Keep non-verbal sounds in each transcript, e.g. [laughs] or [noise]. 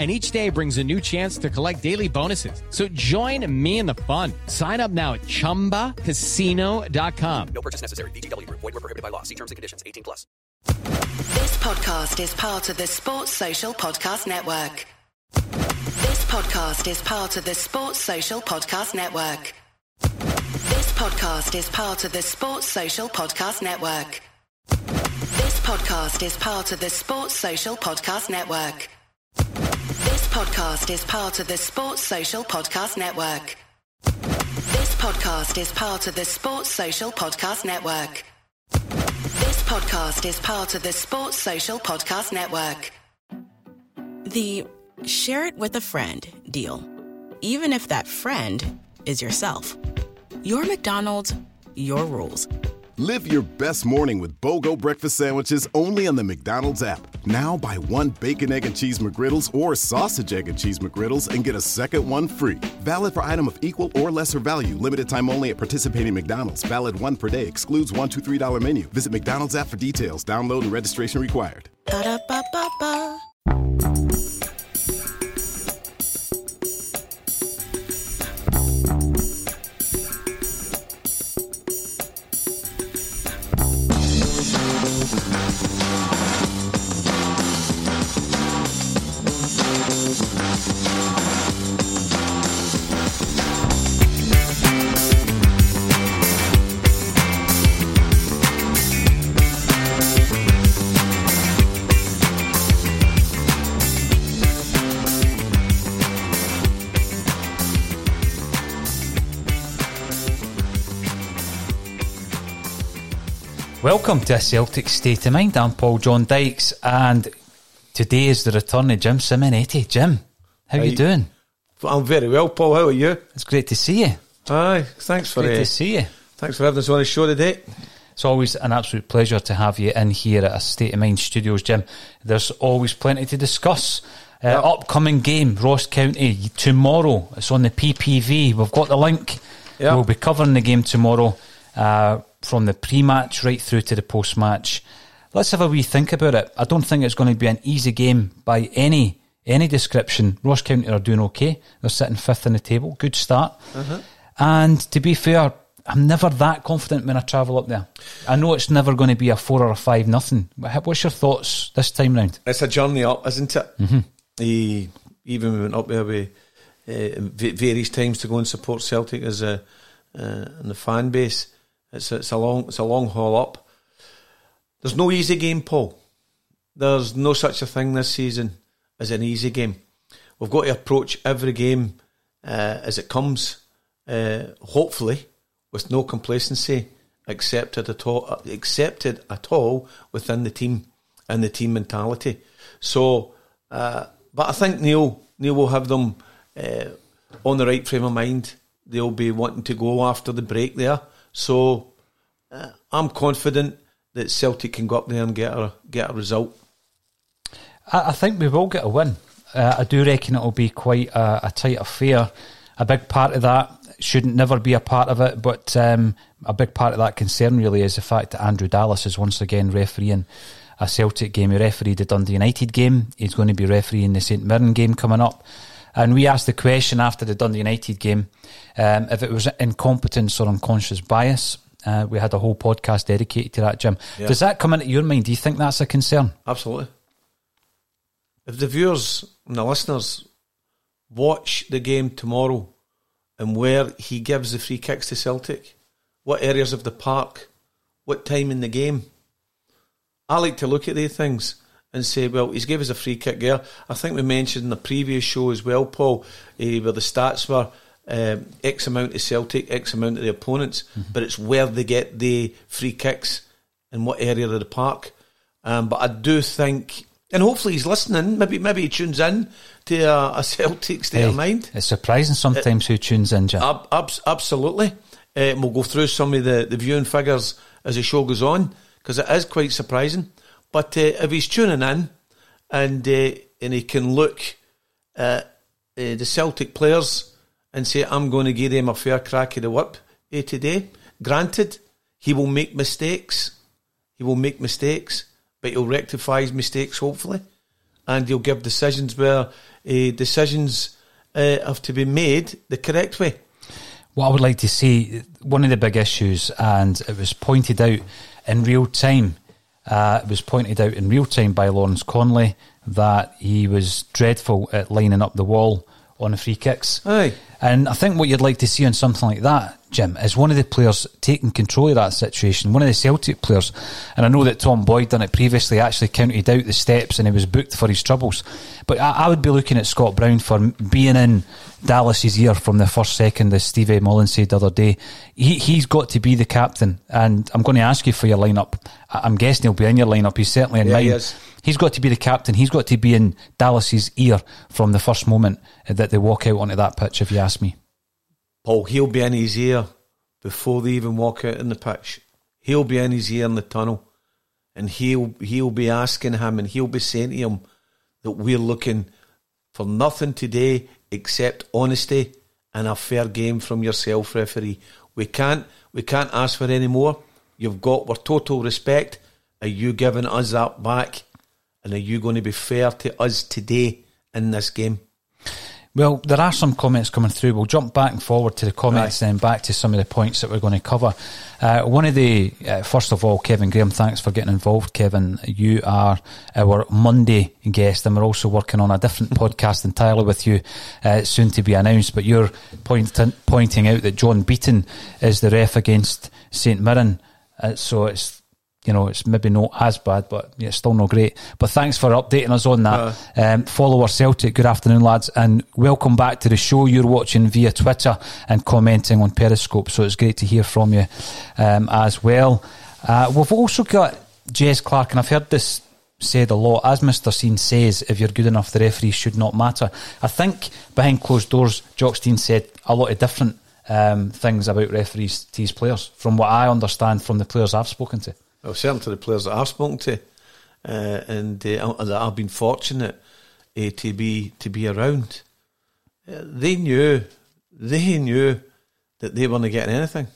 And each day brings a new chance to collect daily bonuses. So join me in the fun. Sign up now at chumbacasino.com. No purchase necessary. VGW Group. Void were prohibited by law. See terms and conditions. 18 plus. This podcast is part of the Sports Social Podcast Network. This podcast is part of the Sports Social Podcast Network. This podcast is part of the Sports Social Podcast Network. This podcast is part of the Sports Social Podcast Network. This podcast is part of the Sports Social Podcast Network. This podcast is part of the Sports Social Podcast Network. This podcast is part of the Sports Social Podcast Network. The share it with a friend deal. Even if that friend is yourself. Your McDonald's, your rules. Live your best morning with BOGO breakfast sandwiches only on the McDonald's app. Now buy one bacon, egg, and cheese McGriddles or sausage, egg, and cheese McGriddles and get a second one free. Valid for item of equal or lesser value. Limited time only at participating McDonald's. Valid one per day. Excludes one, two, three dollar menu. Visit McDonald's app for details. Download and registration required. Ba-da-ba-ba-ba. Welcome to a Celtic State of Mind. I'm Paul John Dykes, and today is the return of Jim Simonetti. Jim, how are you doing? I'm very well, Paul. How are you? It's great to see you. Aye, thanks for Great uh, to see you. thanks for having us on the show today. It's always an absolute pleasure to have you in here at a State of Mind Studios, Jim. There's always plenty to discuss. Uh, Yep. Upcoming game, Ross County, tomorrow. It's on the PPV. We've got the link. Yep. We'll be covering the game tomorrow uh, from the pre match right through to the post match. Let's have a wee think about it. I don't think it's going to be an easy game by any any description. Ross County are doing okay. They're sitting fifth in the table. Good start. And to be fair, I'm never that confident when I travel up there. I know it's never going to be a four or a five nothing. What's your thoughts this time round? It's a journey up, isn't it? Mm-hmm. even we went up there with uh, various times to go and support Celtic as a uh, in the fan base. It's a, it's a long it's a long haul up. There's no easy game, Paul. There's no such a thing this season as an easy game. We've got to approach every game uh, as it comes, uh, hopefully with no complacency accepted at all, accepted at all within the team and the team mentality. So, uh, but I think Neil Neil will have them uh, on the right frame of mind. They'll be wanting to go after the break there. So, uh, I'm confident that Celtic can go up there and get a get a result. I, I think we will get a win. Uh, I do reckon it'll be quite a, a tight affair. A big part of that shouldn't never be a part of it, but um, a big part of that concern really is the fact that Andrew Dallas is once again refereeing a Celtic game. He refereed the Dundee United game. He's going to be refereeing the St Mirren game coming up. And we asked the question after the Dundee United game um, if it was incompetence or unconscious bias. Uh, we had a whole podcast dedicated to that, Jim. Yeah. Does that come into your mind? Do you think that's a concern? Absolutely. If the viewers and the listeners watch the game tomorrow and where he gives the free kicks to Celtic, what areas of the park, what time in the game, I like to look at these things and say, well, he's gave us a free kick there. I think we mentioned in the previous show as well, Paul, eh, where the stats were um, X amount of Celtic, X amount of the opponents, but it's where they get the free kicks in what area of the park. Um, but I do think, and hopefully he's listening. Maybe maybe he tunes in to a, a [laughs] Celtic state of mind. It's surprising sometimes who tunes in, Jim. Ab- abs- absolutely. Uh, and we'll go through some of the, the viewing figures as the show goes on because it is quite surprising. But uh, if he's tuning in and uh, and he can look at uh, the Celtic players and say, I'm going to give them a fair crack of the whip eh, today, granted, he will make mistakes. He will make mistakes, but he'll rectify his mistakes, hopefully. And he'll give decisions where uh, decisions uh, have to be made the correct way. What I would like to see, one of the big issues, and it was pointed out in real time, uh, it was pointed out in real time by Lawrence Conley that he was dreadful at lining up the wall on the free kicks. Aye. And I think what you'd like to see on something like that, Jim, is one of the players taking control of that situation, one of the Celtic players. And I know that Tom Boyd done it previously, actually counted out the steps and he was booked for his troubles. But I, I would be looking at Scott Brown for being in Dallas's ear from the first second, as Stevie Mullins said the other day. He, he's got to be the captain. And I'm going to ask you for your lineup. I- I'm guessing he'll be in your lineup. He's certainly in Yeah, mine. He's got to be the captain. He's got to be in Dallas's ear from the first moment that they walk out onto that pitch, if you ask me. Paul, he'll be in his ear before they even walk out in the pitch. He'll be in his ear in the tunnel, and he'll he'll be asking him, and he'll be saying to him that we're looking for nothing today except honesty and a fair game from yourself, referee. We can't we can't ask for any more. You've got our total respect. Are you giving us that back? And are you going to be fair to us today in this game? Well, there are some comments coming through. We'll jump back and forward to the comments and then back to some of the points that we're going to cover. Uh, one of the, uh, first of all, Kevin Graham, thanks for getting involved, Kevin. You are our Monday guest, and we're also working on a different [laughs] podcast entirely with you, uh, soon to be announced. But you're point, pointing out that John Beaton is the ref against St Mirren. Uh, so it's you know, it's maybe not as bad, but yeah, it's still not great. But thanks for updating us on that. Um, follow our Celtic. Good afternoon, lads, and welcome back to the show. You're watching via Twitter and commenting on Periscope, so it's great to hear from you um, as well. Uh, we've also got Jez Clark, and I've heard this said a lot. As Mr. Stein says, if you're good enough, the referee should not matter. I think behind closed doors, Jock Stein said a lot of different um, things about referees to his players, from what I understand from the players I've spoken to. Well, certainly to the players that I've spoken to, uh, and uh, that I've been fortunate uh, to be to be around. Uh, they knew, they knew that they weren't getting anything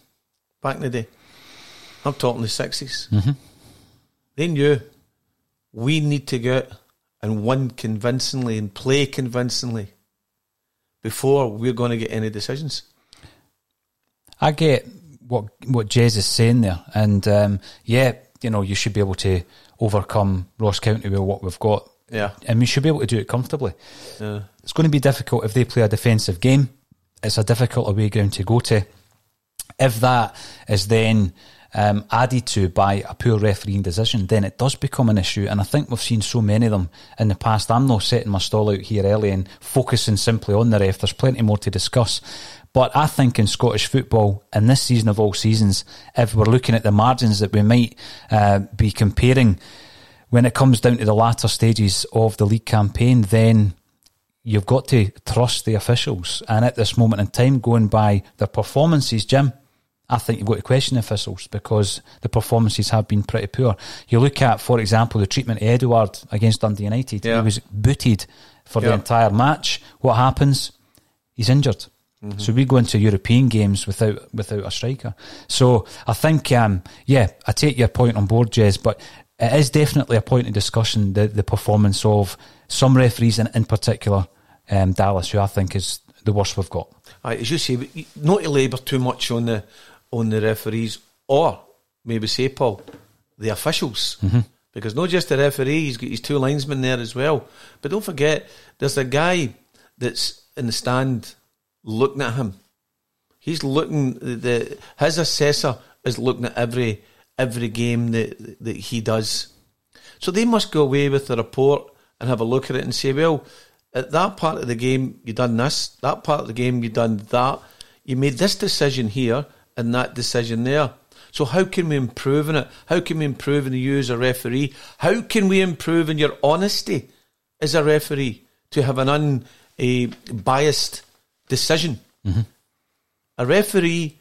back in the day. I'm talking the 60s Mm-hmm. They knew we need to get and win convincingly and play convincingly before we're going to get any decisions. I get what what Jez is saying there, and um, yeah, you know, you should be able to overcome Ross County with what we've got, Yeah, and we should be able to do it comfortably. yeah. It's going to be difficult if they play a defensive game. It's a difficult away ground to go to. If that is then um, added to by a poor refereeing decision, then it does become an issue. And I think we've seen so many of them in the past. I'm not setting my stall out here early and focusing simply on the ref. There's plenty more to discuss. But I think in Scottish football, in this season of all seasons, if we're looking at the margins that we might uh, be comparing when it comes down to the latter stages of the league campaign, then you've got to trust the officials. And at this moment in time, going by their performances, Jim, I think you've got to question the officials because the performances have been pretty poor. You look at, for example, the treatment of Edouard against Dundee United. Yeah. He was booted for the entire match. What happens? He's injured. So we go into European games without without a striker. So I think, um, yeah, I take your point on board, Jez, but it is definitely a point of discussion the the performance of some referees, in, in particular um, Dallas, who I think is the worst we've got. Aye, as you say, not to labour too much on the on the referees, or maybe say, Paul, the officials, because not just the referee, he's got his two linesmen there as well. But don't forget, there's a guy that's in the stand looking at him. He's looking the his assessor is looking at every every game that that he does. So they must go away with the report and have a look at it and say, well, at that part of the game you done this, that part of the game you done that. You made this decision here and that decision there. So how can we improve in it? How can we improve in you as a referee? How can we improve in your honesty as a referee to have an unbiased decision? A referee,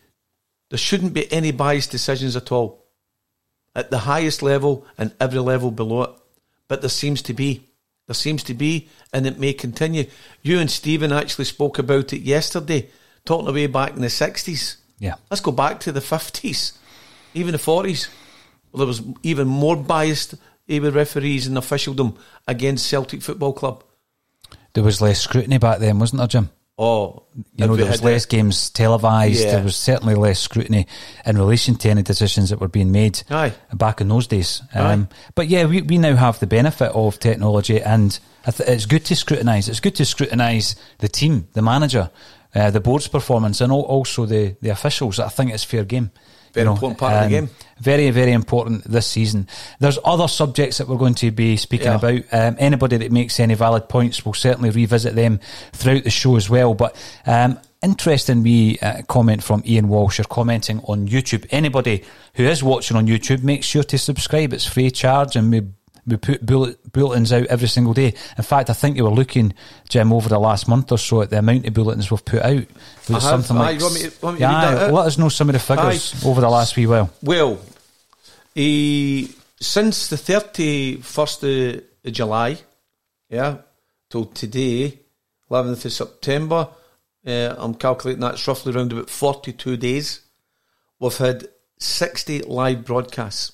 there shouldn't be any biased decisions at all at the highest level and every level below it. But there seems to be. There seems to be, and it may continue. You and Stephen actually spoke about it yesterday, talking away back in the 60s. Yeah. Let's go back to the 50s, even the 40s. Well, there was even more biased eh, with referees and officialdom against Celtic Football Club. There was less scrutiny back then, wasn't there, Jim? Oh, You know, there was less the- games televised. Yeah. There was certainly less scrutiny in relation to any decisions that were being made Aye. back in those days. Um, but yeah, we, we now have the benefit of technology, and th- it's good to scrutinise. It's good to scrutinise the team, the manager, uh, the board's performance, and also the, the officials. I think it's fair game. Very important part of the game. Very, very important this season. There's other subjects that we're going to be speaking Yeah. about. Um, anybody that makes any valid points, will certainly revisit them throughout the show as well. But um, interesting wee uh, comment from Ian Walsh. You're commenting on YouTube. Anybody who is watching on YouTube, make sure to subscribe. It's free charge, and we we put bullet, bulletins out every single day. In fact, I think you were looking, Jim, over the last month or so at the amount of bulletins we've put out. Have. something Aye, like want me want me yeah, aye, let us know some of the figures over the last wee while. Well, eh, since the 31st of- of July, yeah, till today, 11th of September, uh, I'm calculating that's roughly around about 42 days. We've had 60 live broadcasts.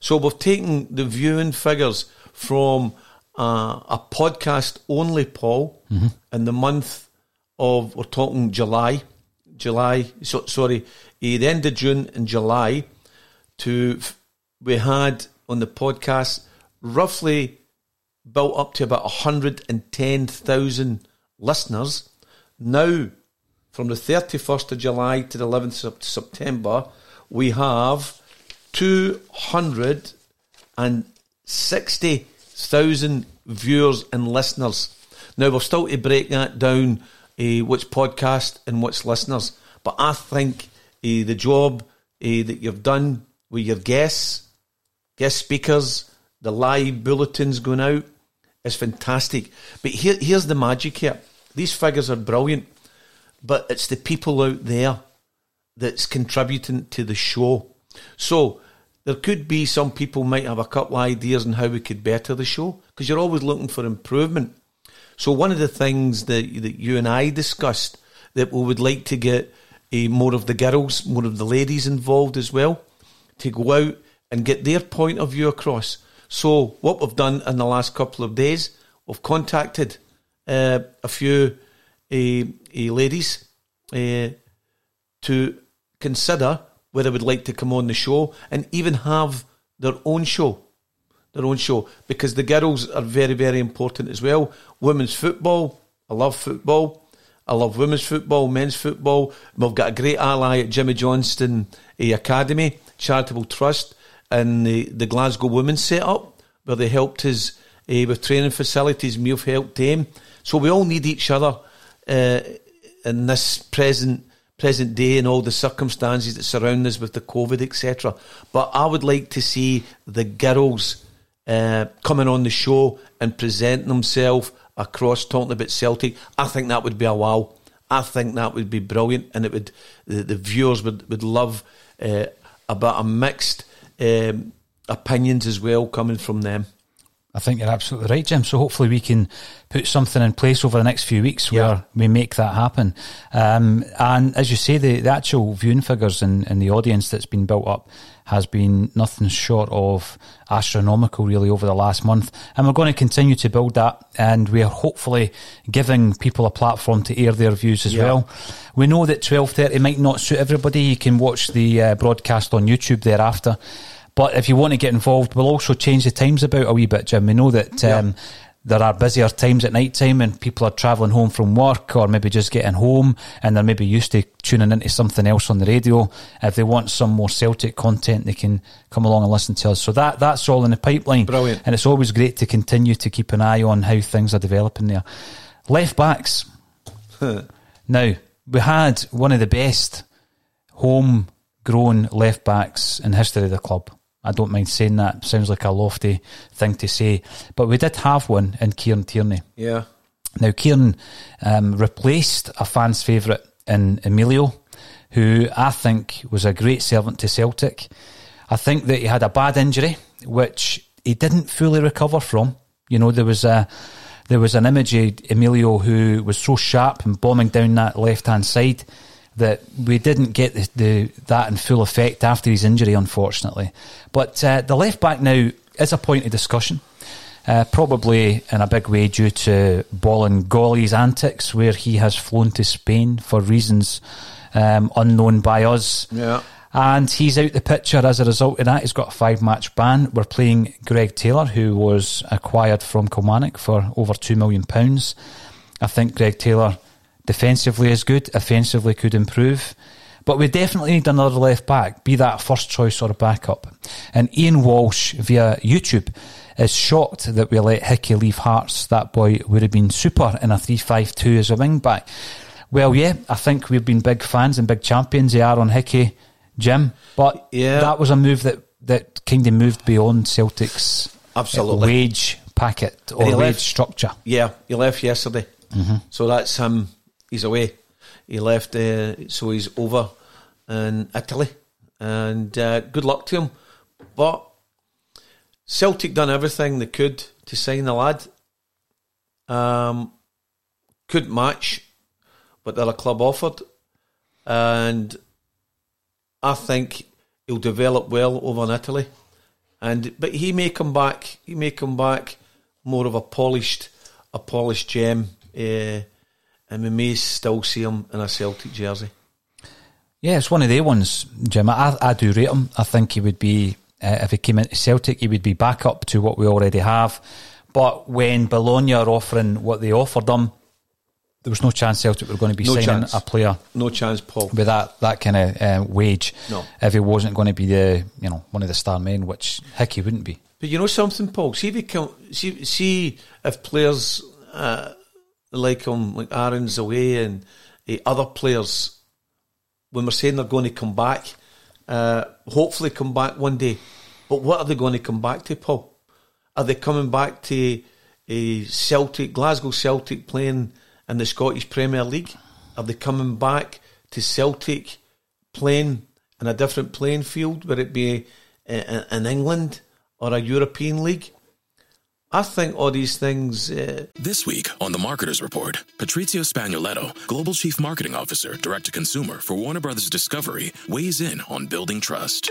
So we've taken the viewing figures from uh, a podcast only, Paul, in the month of, we're talking July, July, so, sorry, eh, the end of June and July, to, we had on the podcast roughly built up to about 110,000 listeners. Now, from the 31st of July to the 11th of September, we have 260,000 viewers and listeners. Now, we're still to break that down, uh, which podcast and which listeners. But I think uh, the job uh, that you've done with your guests, guest speakers, the live bulletins going out is fantastic. But here, here's the magic here. These figures are brilliant, but it's the people out there that's contributing to the show. So there could be some people might have a couple ideas on how we could better the show because you're always looking for improvement. So one of the things that that you and I discussed that we would like to get uh, more of the girls, more of the ladies involved as well, to go out and get their point of view across. So what we've done in the last couple of days, we've contacted uh, a few uh, ladies to consider whether would like to come on the show and even have their own show. Their own show. Because the girls are very, very important as well. Women's football. I love football. I love women's football, men's football. We've got a great ally at Jimmy Johnstone eh, Academy, Charitable Trust, and the, the Glasgow Women's set up, where they helped us eh, with training facilities, we've helped them. So we all need each other uh, in this present present day and all the circumstances that surround us with the COVID, etc. But I would like to see the girls uh, coming on the show and presenting themselves across talking about Celtic. I think that would be a wow. I think that would be brilliant, and it would the, the viewers would would love uh, about a mixed um, opinions as well coming from them. I think you're absolutely right, Jim. So hopefully we can put something in place over the next few weeks where Yeah. we make that happen. Um, and as you say, the, the actual viewing figures and, and the audience that's been built up has been nothing short of astronomical, really, over the last month. And we're going to continue to build that. And we are hopefully giving people a platform to air their views as Yeah. well. We know that twelve thirty might not suit everybody. You can watch the uh, broadcast on YouTube thereafter. But if you want to get involved, we'll also change the times about a wee bit, Jim. We know that um, there are busier times at night time and people are travelling home from work or maybe just getting home and they're maybe used to tuning into something else on the radio. If they want some more Celtic content, they can come along and listen to us. So that that's all in the pipeline. Brilliant. And it's always great to continue to keep an eye on how things are developing there. Left backs. [laughs] now, we had one of the best home-grown left backs in history of the club. I don't mind saying that. Sounds like a lofty thing to say, but we did have one in Kieran Tierney. Yeah. Now, Kieran um, replaced a fan's favourite in Emilio, who I think was a great servant to Celtic. I think that he had a bad injury, which he didn't fully recover from. You know, there was a there was an image of Emilio who was so sharp and bombing down that left hand side that we didn't get the, the that in full effect after his injury, unfortunately. But uh, the left back now is a point of discussion. Uh, probably in a big way due to Bolingoli's antics, where he has flown to Spain for reasons um, unknown by us. Yeah. And he's out the picture as a result of that. He's got a five match ban. We're playing Greg Taylor, who was acquired from Kilmarnock for over £2 million. I think Greg Taylor defensively is good, offensively could improve. But we definitely need another left back, be that first choice or a backup. And Ian Walsh via YouTube is shocked that we let Hickey leave Hearts. That boy would have been super in a 3 5 2 as a wing back. Well, yeah, I think we've been big fans and big champions they are on Hickey, Jim. But Yeah. that was a move that, that kind of moved beyond Celtic's uh, Absolutely. wage packet or wage left- structure. Yeah, he left yesterday. So that's him. He's away. He left, uh, so he's over in Italy. And uh, good luck to him. But Celtic done everything they could to sign the lad. Um, couldn't match what the other club offered. And I think he'll develop well over in Italy. And but he may come back. He may come back more of a polished, a polished gem. Uh, and we may still see him in a Celtic jersey. Yeah, it's one of the ones, Jim. I, I do rate him. I think he would be, uh, if he came into Celtic, he would be back up to what we already have. But when Bologna are offering what they offered him, there was no chance Celtic were going to be No signing chance. a player No chance, Paul. with that, that kind of uh, wage No. if he wasn't going to be the, you know, one of the star men, which Hickey wouldn't be. But you know something, Paul. See if he can, see, see if players uh, like him, like Aaron's away, and uh, other players, when we're saying they're going to come back, uh, hopefully come back one day. But what are they going to come back to, Paul? Are they coming back to a Celtic, Glasgow Celtic playing in the Scottish Premier League? Are they coming back to Celtic playing in a different playing field, whether it be uh, in England or a European league? I think all these things. Uh, This week on The Marketers Report, Patrizio Spagnoletto, Global Chief Marketing Officer, Direct to Consumer for Warner Brothers Discovery, weighs in on building trust.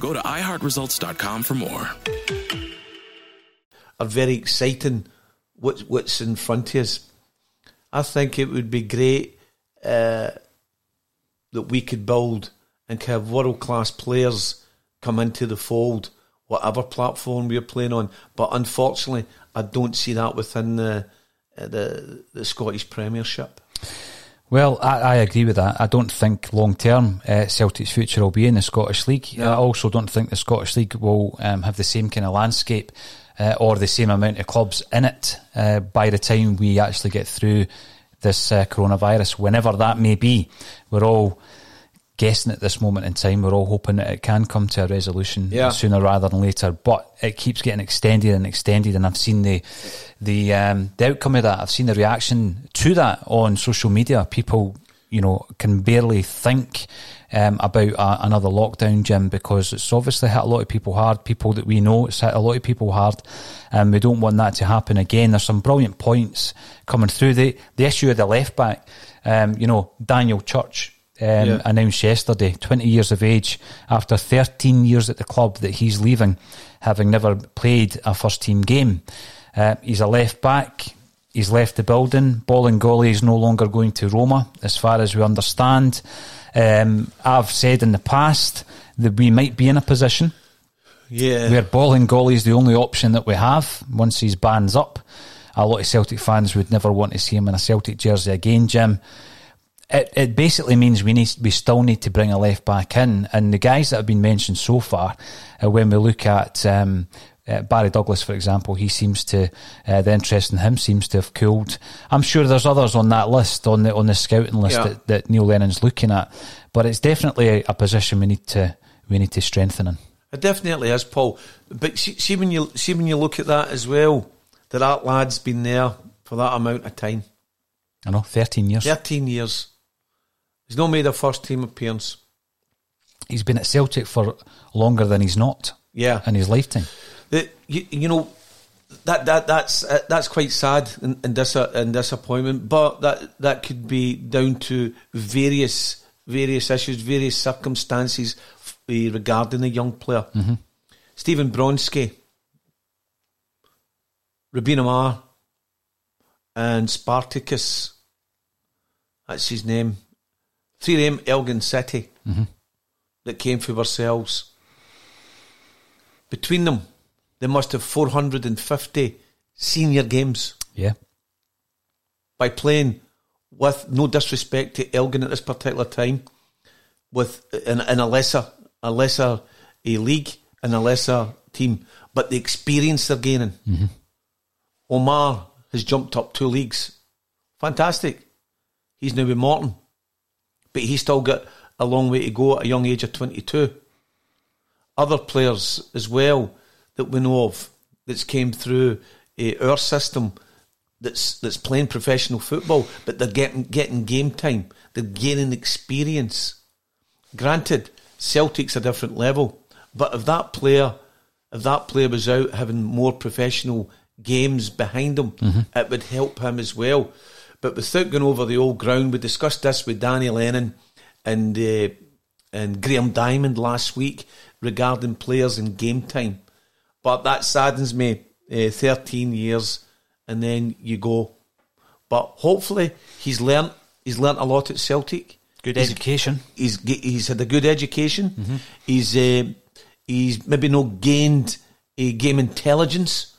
Go to iHeartResults.com for more. Are very exciting. What's what's in front of us? I think it would be great uh, that we could build and have world class players come into the fold, whatever platform we're playing on. But unfortunately, I don't see that within the the, the Scottish Premiership. Well, I, I agree with that. I don't think long term uh, Celtic's future will be in the Scottish League. I also don't think the Scottish League will um, have the same kind of landscape uh, or the same amount of clubs in it uh, by the time we actually get through this uh, coronavirus, whenever that may be. We're all guessing at this moment in time. We're all hoping that it can come to a resolution Yeah. sooner rather than later. But it keeps getting extended and extended, and I've seen the the um, the outcome of that. I've seen the reaction to that on social media. People, you know, can barely think um, about a, another lockdown, Jim, because it's obviously hit a lot of people hard. People that we know, it's hit a lot of people hard, and we don't want that to happen again. There's some brilliant points coming through. The the issue of the left back, um, you know, Daniel Church um, Yeah. announced yesterday, 20 years of age, after 13 years at the club, that he's leaving, having never played a first team game. Uh, he's a left back. He's left the building. Golly is no longer going to Roma, as far as we understand. Um, I've said in the past that we might be in a position Yeah. where Golly is the only option that we have once his band's up. A lot of Celtic fans would never want to see him in a Celtic jersey again, Jim. It, it basically means we need we still need to bring a left back in, and the guys that have been mentioned so far, uh, when we look at um, uh, Barry Douglas, for example, he seems to uh, the interest in him seems to have cooled. I'm sure there's others on that list on the on the scouting list Yeah. that, that Neil Lennon's looking at, but it's definitely a, a position we need to we need to strengthen in. It definitely is, Paul. But see, see when you see when you look at that as well, that that lad's been there for that amount of time, I know, 13 years. thirteen years. He's not made a first team appearance. He's been at Celtic for longer than he's not Yeah, in his lifetime. the, you, you know that that that's uh, that's quite sad and, and, dis- and disappointment. But that that could be down to various various issues, various circumstances eh, regarding the young player. Stephen Bronski, Rabina Mar, and Spartacus. That's his name. Three of them, Elgin City, mm-hmm. that came for ourselves. Between them, they must have 450 senior games Yeah. by playing with no disrespect to Elgin at this particular time, with in, in a lesser a lesser a league and a lesser team, but the experience they're gaining. Mm-hmm. Omar has jumped up two leagues, fantastic. He's now with Morton, but he's still got a long way to go at a young age of twenty two. Other players as well that we know of that's came through uh, our system that's that's playing professional football, but they're getting getting game time. They're gaining experience. Granted, Celtic's a different level, but if that player, if that player was out having more professional games behind him, it would help him as well. But without going over the old ground, we discussed this with Danny Lennon and uh, and Graham Diamond last week regarding players and game time. But that saddens me. Uh, Thirteen years, and then you go. But hopefully, he's learnt. He's learnt a lot at Celtic. Good He's- education. He's he's had a good education. He's uh, he's maybe not gained a game intelligence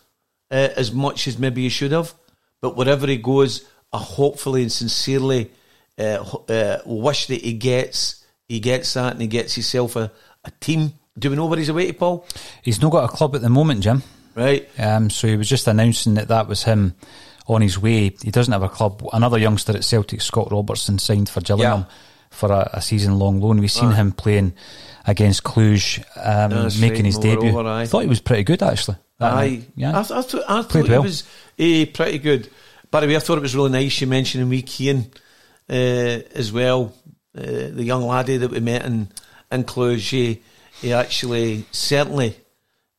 uh, as much as maybe he should have. But wherever he goes, I hopefully and sincerely uh, uh, wish that he gets he gets that and he gets himself a, a team. Do we know where he's away to, Paul? He's not got a club at the moment, Jim. Right. Um, so he was just announcing that that was him on his way. He doesn't have a club. Another youngster at Celtic, Scott Robertson, signed for Gillingham Yeah. for a, a season long loan. We've seen him playing against Cluj, um, That's making his debut. over. I thought he was pretty good actually. Aye, yeah. I, th- I, th- I thought well. it was eh, pretty good. By the way, I thought it was really nice you mentioning Wee Keane uh, as well. Uh, the young laddie that we met in in Cluj, he, he actually certainly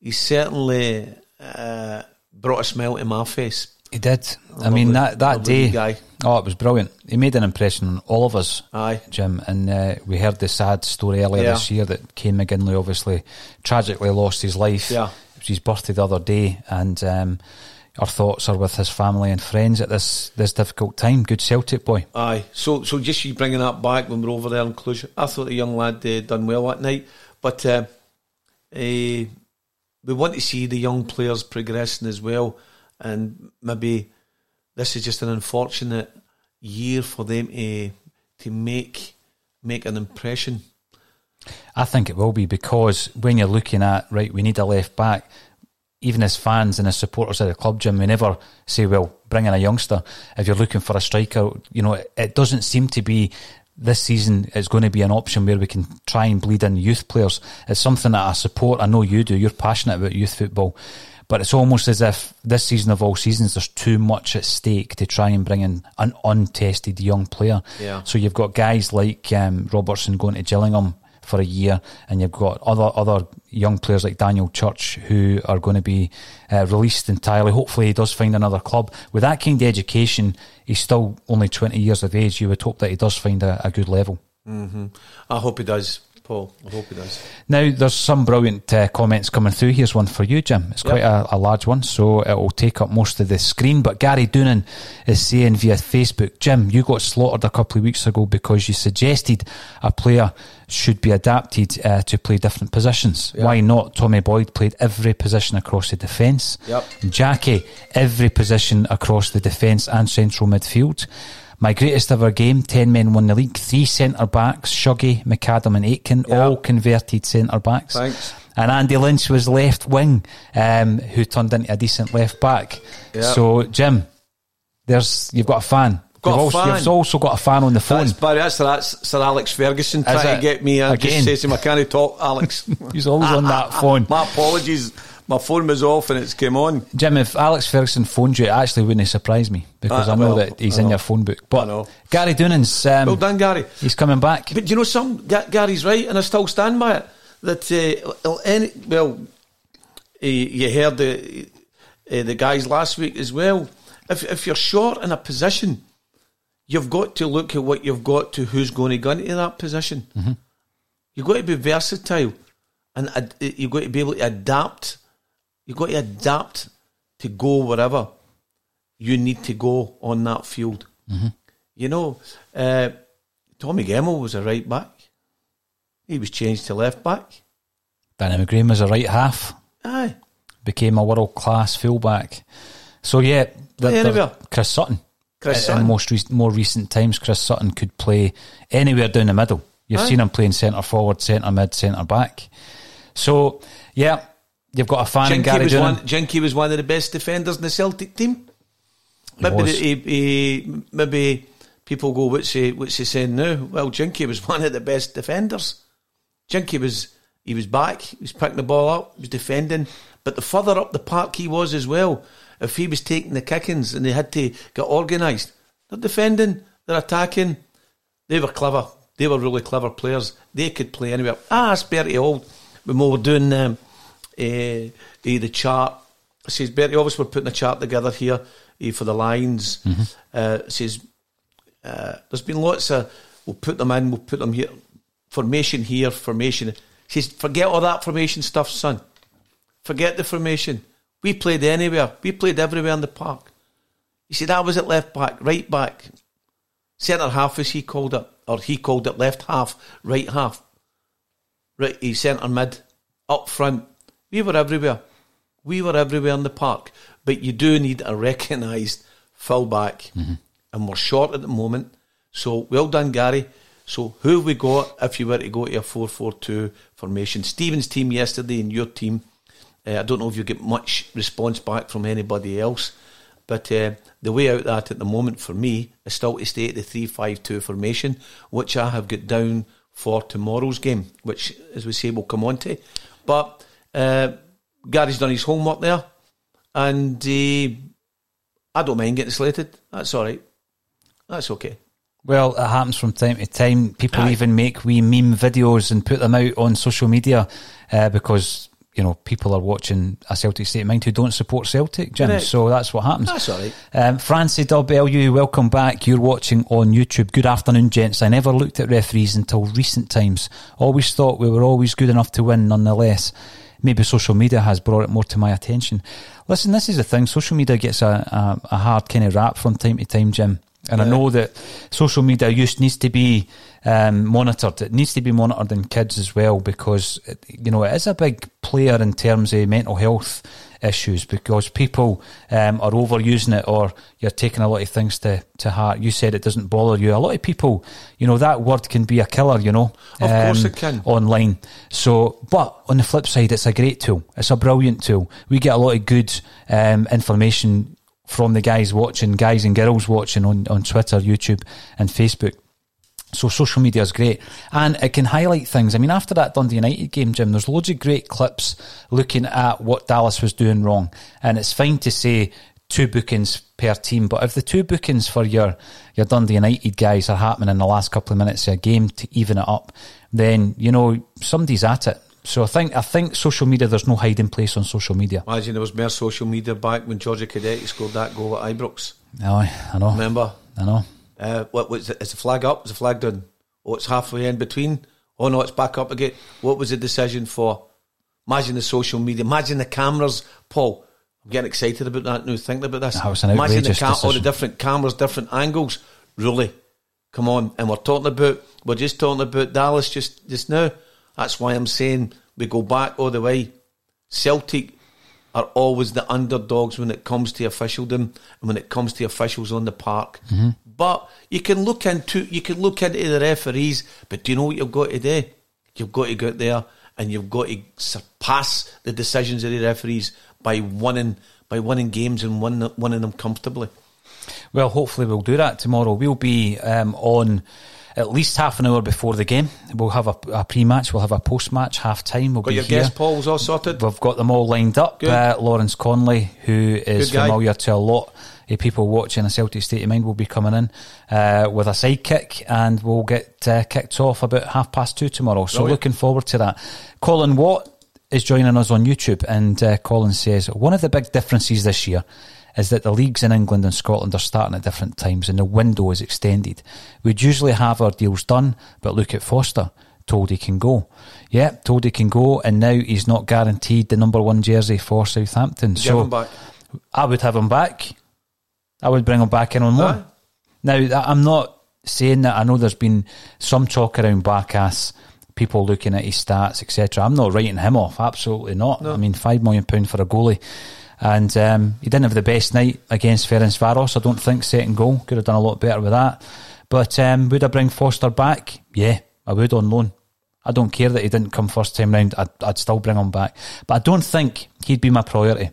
he certainly uh, brought a smile to my face. He did. I Lovely- mean that that day. guy. Oh, it was brilliant. He made an impression on all of us. Aye. Jim, and uh, we heard the sad story earlier Yeah. this year that Kane McGinley obviously tragically lost his life. Yeah. It was his birthday the other day, and um, our thoughts are with his family and friends at this this difficult time. Good Celtic boy. Aye, so so just you bringing that back when we're over there in Cluj, I thought the young lad uh, done well that night, but uh, eh, we want to see the young players progressing as well, and maybe this is just an unfortunate year for them to to make make an impression. I think it will be because when you're looking at right, we need a left back. Even as fans and as supporters of the club, Jim, we never say, "Well, bring in a youngster." If you're looking for a striker, you know it, it doesn't seem to be this season. It's going to be an option where we can try and bleed in youth players. It's something that I support. I know you do. You're passionate about youth football, but it's almost as if this season of all seasons, there's too much at stake to try and bring in an untested young player. Yeah. So you've got guys like um, Robertson going to Gillingham for a year, and you've got other other young players like Daniel Church who are going to be uh, released entirely. Hopefully, he does find another club. With that kind of education, he's still only twenty years of age. You would hope that he does find a, a good level. hmm I hope he does, Paul. I hope he does. Now, there's some brilliant uh, comments coming through. Here's one for you, Jim. It's Yep. quite a, a large one, so it will take up most of the screen. But Gary Doonan is saying via Facebook, Jim, you got slaughtered a couple of weeks ago because you suggested a player should be adapted uh, to play different positions. Yeah. Why not? Tommy Boyd played every position across the defence. Yep. Jackie, every position across the defence and central midfield. My greatest ever game, 10 men won the league, three centre backs, Shuggy, McAdam and Aitken, all converted centre backs. Thanks. And Andy Lynch was left wing, um, who turned into a decent left back. Yeah. So, Jim, there's you've got a fan. Got you've, a also, fan. you've also got a fan on the phone. That's Barry. That's, that's Sir Alex Ferguson trying it? to get me. I Again? just says to him, I can't talk, Alex. [laughs] He's always on that phone. My apologies. My phone was off and it's came on. Jim, if Alex Ferguson phoned you, it actually wouldn't surprise me because Ah, I know well, that he's I in your phone book. But know. Gary Doonan's um, Well done, Gary. He's coming back. But you know, some Ga- Gary's right, and I still stand by it. That uh, any well, you heard the uh, the guys last week as well. If if you're short in a position, you've got to look at what you've got to who's going to go into that position. You've got to be versatile, and ad- you've got to be able to adapt. You've got to adapt to go wherever you need to go on that field. You know, uh, Tommy Gemmell was a right back. He was changed to left back. Danny McGrain was a right half, Aye. became a world class fullback. So yeah, there-. Chris Sutton. Chris In- Sutton. In most rec- more recent times, Chris Sutton could play anywhere down the middle. You've Aye. seen him playing centre forward, centre mid, centre back. So yeah, you've got a fan in Jinky Gary was, Doonan. one, Jinky was one of the best defenders in the Celtic team. He Maybe, was. he, he, maybe people go, what's he, what's he saying now? Well, Jinky was [laughs] one of the best defenders. Jinky was, he was back, he was picking the ball up, he was defending. But the further up the park he was as well, if he was taking the kickings and they had to get organised, they're defending, they're attacking. They were clever. They were really clever players. They could play anywhere. Ah, it's Bertie Auld. When we were doing um, eh, eh, the chart, says Bertie obviously we're putting a chart together here eh, for the lines. Uh, says uh, there's been lots of we'll put them in, we'll put them here. Formation here, formation. Says forget all that formation stuff, son. Forget the formation. We played anywhere. We played everywhere in the park. You see, that was at left back, right back, centre half, as he called it, or he called it left half, right half, right, he centre mid, up front. We were everywhere. We were everywhere in the park. But you do need a recognised full back, and we're short at the moment. So well done, Gary. So who have we got if you were to go to a 4-4-2 formation? Stephen's team yesterday and your team. Uh, I don't know if you get much response back from anybody else, but uh, the way out that at the moment for me is still to stay at the 3-5-2 formation, which I have got down for tomorrow's game, which, as we say, we'll come on to. But uh, Gary's done his homework there, and uh, I don't mind getting slated. That's all right. That's okay. Well, it happens from time to time. People Aye. even make wee meme videos and put them out on social media uh, because you know people are watching a Celtic state of mind who don't support Celtic, Jim. Correct. So that's what happens. That's all right. Um, Francie WLU, welcome back. You're watching on YouTube. Good afternoon, gents. I never looked at referees until recent times. Always thought we were always good enough to win, nonetheless. Maybe social media has brought it more to my attention. Listen, this is the thing. Social media gets a, a, a hard kind of rap from time to time, Jim. And I know that social media use needs to be um, monitored. It needs to be monitored in kids as well because it, you know it is a big player in terms of mental health issues because people um, are overusing it or you're taking a lot of things to, to heart. You said it doesn't bother you. A lot of people, you know, that word can be a killer. You know, Of course it can. online. So, but on the flip side, it's a great tool. It's a brilliant tool. We get a lot of good um, information from the guys watching, guys and girls watching on, on Twitter, YouTube, and Facebook. So social media is great, and it can highlight things. I mean, after that Dundee United game, Jim, there's loads of great clips looking at what Dallas was doing wrong, and it's fine to say two bookings per team, but if the two bookings for your your Dundee United guys are happening in the last couple of minutes of a game to even it up, then you know somebody's at it. So I think I think social media. There's no hiding place on social media. Imagine there was more social media back when Jorge Cadete scored that goal at Ibrox. Aye, I know. Remember? I know. Uh, what was it? Is the flag up? Is the flag down? Oh, it's halfway in between. Oh no, it's back up again. What was the decision for? Imagine the social media. Imagine the cameras, Paul. I'm getting excited about that now. Thinking about this. That was an Imagine the outrageous all the different cameras, different angles. Really, come on. And we're talking about. We're just talking about Dallas just just now. That's why I'm saying we go back all the way. Celtic are always the underdogs when it comes to officialdom and when it comes to officials on the park. But you can look into you can look into the referees, but do you know what you've got to do? You've got to go out there and you've got to surpass the decisions of the referees by winning by winning games and winning, winning them comfortably. Well, hopefully we'll do that tomorrow. We'll be um, on at least half an hour before the game. We'll have a, a pre-match. We'll have a post-match half time. We'll Got be your here. guest polls all sorted. We've got them all lined up. Uh, Lawrence Conley, who is familiar to a lot of people watching a Celtic State of Mind, will be coming in uh, with a sidekick, and we'll get uh, kicked off about half past two tomorrow. So Brilliant. looking forward to that. Colin Watt is joining us on YouTube, and uh, Colin says one of the big differences this year is that the leagues in England and Scotland are starting at different times, and the window is extended. We'd usually have our deals done, but look at Forster. Told he can go. Yeah, told he can go, and now he's not guaranteed the number one jersey for Southampton. Give so him back. I would have him back. I would bring him back in on loan. Now, I'm not saying that. I know there's been some talk around Barkas, people looking at his stats, etc. I'm not writing him off. Absolutely not. I mean, five million pound for a goalie, and um, he didn't have the best night against Ferencvaros. I don't think second goal could have done a lot better with that. But um, would I bring Forster back? Yeah, I would on loan. I don't care that he didn't come first time round. I'd, I'd still bring him back. But I don't think he'd be my priority.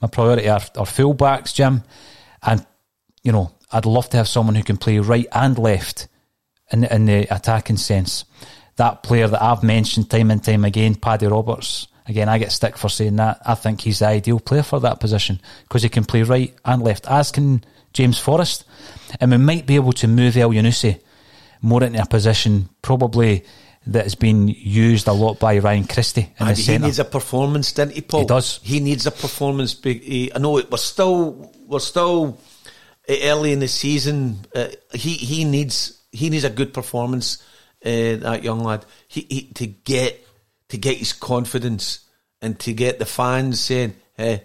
My priority are, are full backs, Jim. And, you know, I'd love to have someone who can play right and left in, in the attacking sense. That player that I've mentioned time and time again, Paddy Roberts. Again, I get stick for saying that. I think he's the ideal player for that position because he can play right and left, as can James Forrest. And we might be able to move Elyounoussi more into a position probably that has been used a lot by Ryan Christie in And the he centre. needs a performance, doesn't he, Paul? He does. He needs a performance. I know it, we're still we're still uh, early in the season. Uh, he he needs he needs a good performance. Uh, that young lad, he, he to get to get his confidence and to get the fans saying, "Hey,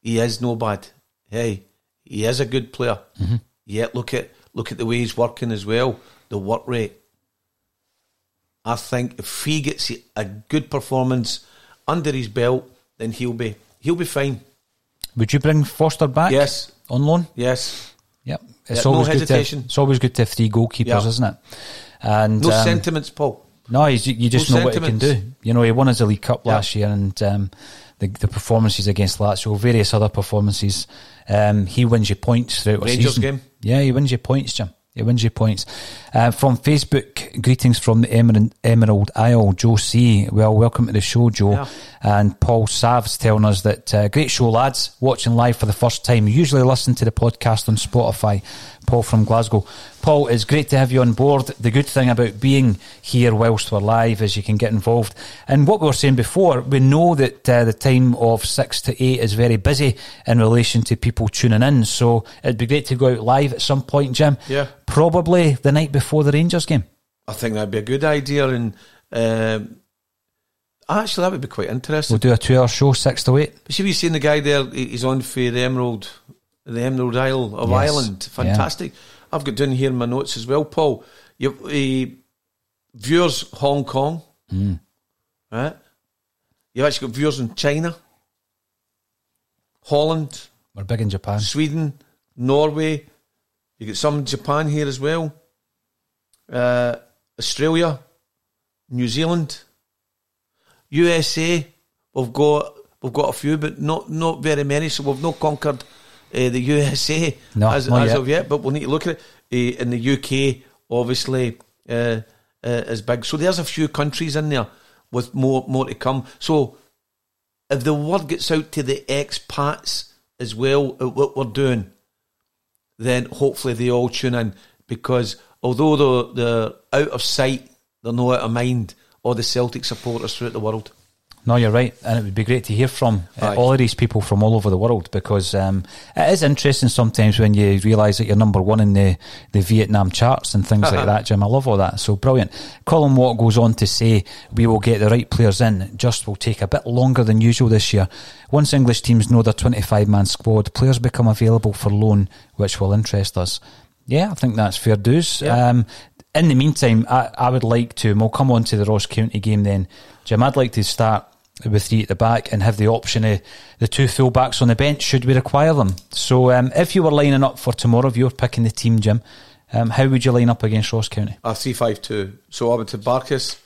he is no bad. Hey, he is a good player." Mm-hmm. Yeah, look at look at the way he's working as well. The work rate. I think if he gets a good performance under his belt, then he'll be he'll be fine. Would you bring Forster back? Yes. On loan? Yes. Yep. It's Yeah, no always good to it's always good to have three goalkeepers, Yeah. isn't it? And No um, sentiments, Paul. No, he's, you just No know what he can do. You know, he won his League Cup Yeah. last year, and um, the, the performances against Lazio, various other performances, um, he wins you points throughout a Rangers season. game. Yeah, he wins you points, Jim. He wins you points. Uh, from Facebook, greetings from the Emerald, Emerald Isle, Joe C. Well, welcome to the show, Joe. Yeah. And Paul Sav's telling us that uh, great show, lads. Watching live for the first time. Usually listen to the podcast on Spotify. Paul from Glasgow. Paul, it's great to have you on board. The good thing about being here whilst we're live is you can get involved. And what we were saying before, we know that uh, the time of six to eight is very busy in relation to people tuning in. So it'd be great to go out live at some point, Jim. Yeah. Probably the night before the Rangers game. I think that'd be a good idea, and um, actually, that would be quite interesting. We'll do a two hour show, six to eight. But see, have you seen the guy there? He's on for the Emerald, the Emerald Isle of Yes. Ireland. Fantastic. I've got down here in my notes as well, Paul. You uh, viewers Hong Kong, Mm. right? You've actually got viewers in China, Holland, We're big in Japan. Sweden, Norway. You get some in Japan here as well. Uh, Australia, New Zealand, USA. We've got we've got a few, but not not very many. So we've not conquered uh, the USA No, as, as yet. of yet. But we'll need to look at it. Uh, in the UK, obviously, uh, uh, is big. So there's a few countries in there with more more to come. So if the word gets out to the expats as well at what we're doing, then hopefully they all tune in because although they're, they're out of sight, they're not out of mind. All the Celtic supporters throughout the world. No, you're right, and it would be great to hear from uh, all of these people from all over the world because um, it is interesting sometimes when you realise that you're number one in the, the Vietnam charts and things like [laughs] that, Jim. I love all that. So brilliant. Colin Watt goes on to say, We will get the right players in, just will take a bit longer than usual this year. Once English teams know their 25 man squad, players become available for loan, which will interest us. Yeah, I think that's fair dues. Yeah. Um, in the meantime, I, I would like to, and we'll come on to the Ross County game then. Jim, I'd like to start with three at the back and have the option of the two full backs on the bench should we require them. So um, if you were lining up for tomorrow, if you were picking the team, Jim, um, how would you line up against Ross County? A three-five-two. So I would to Barkas,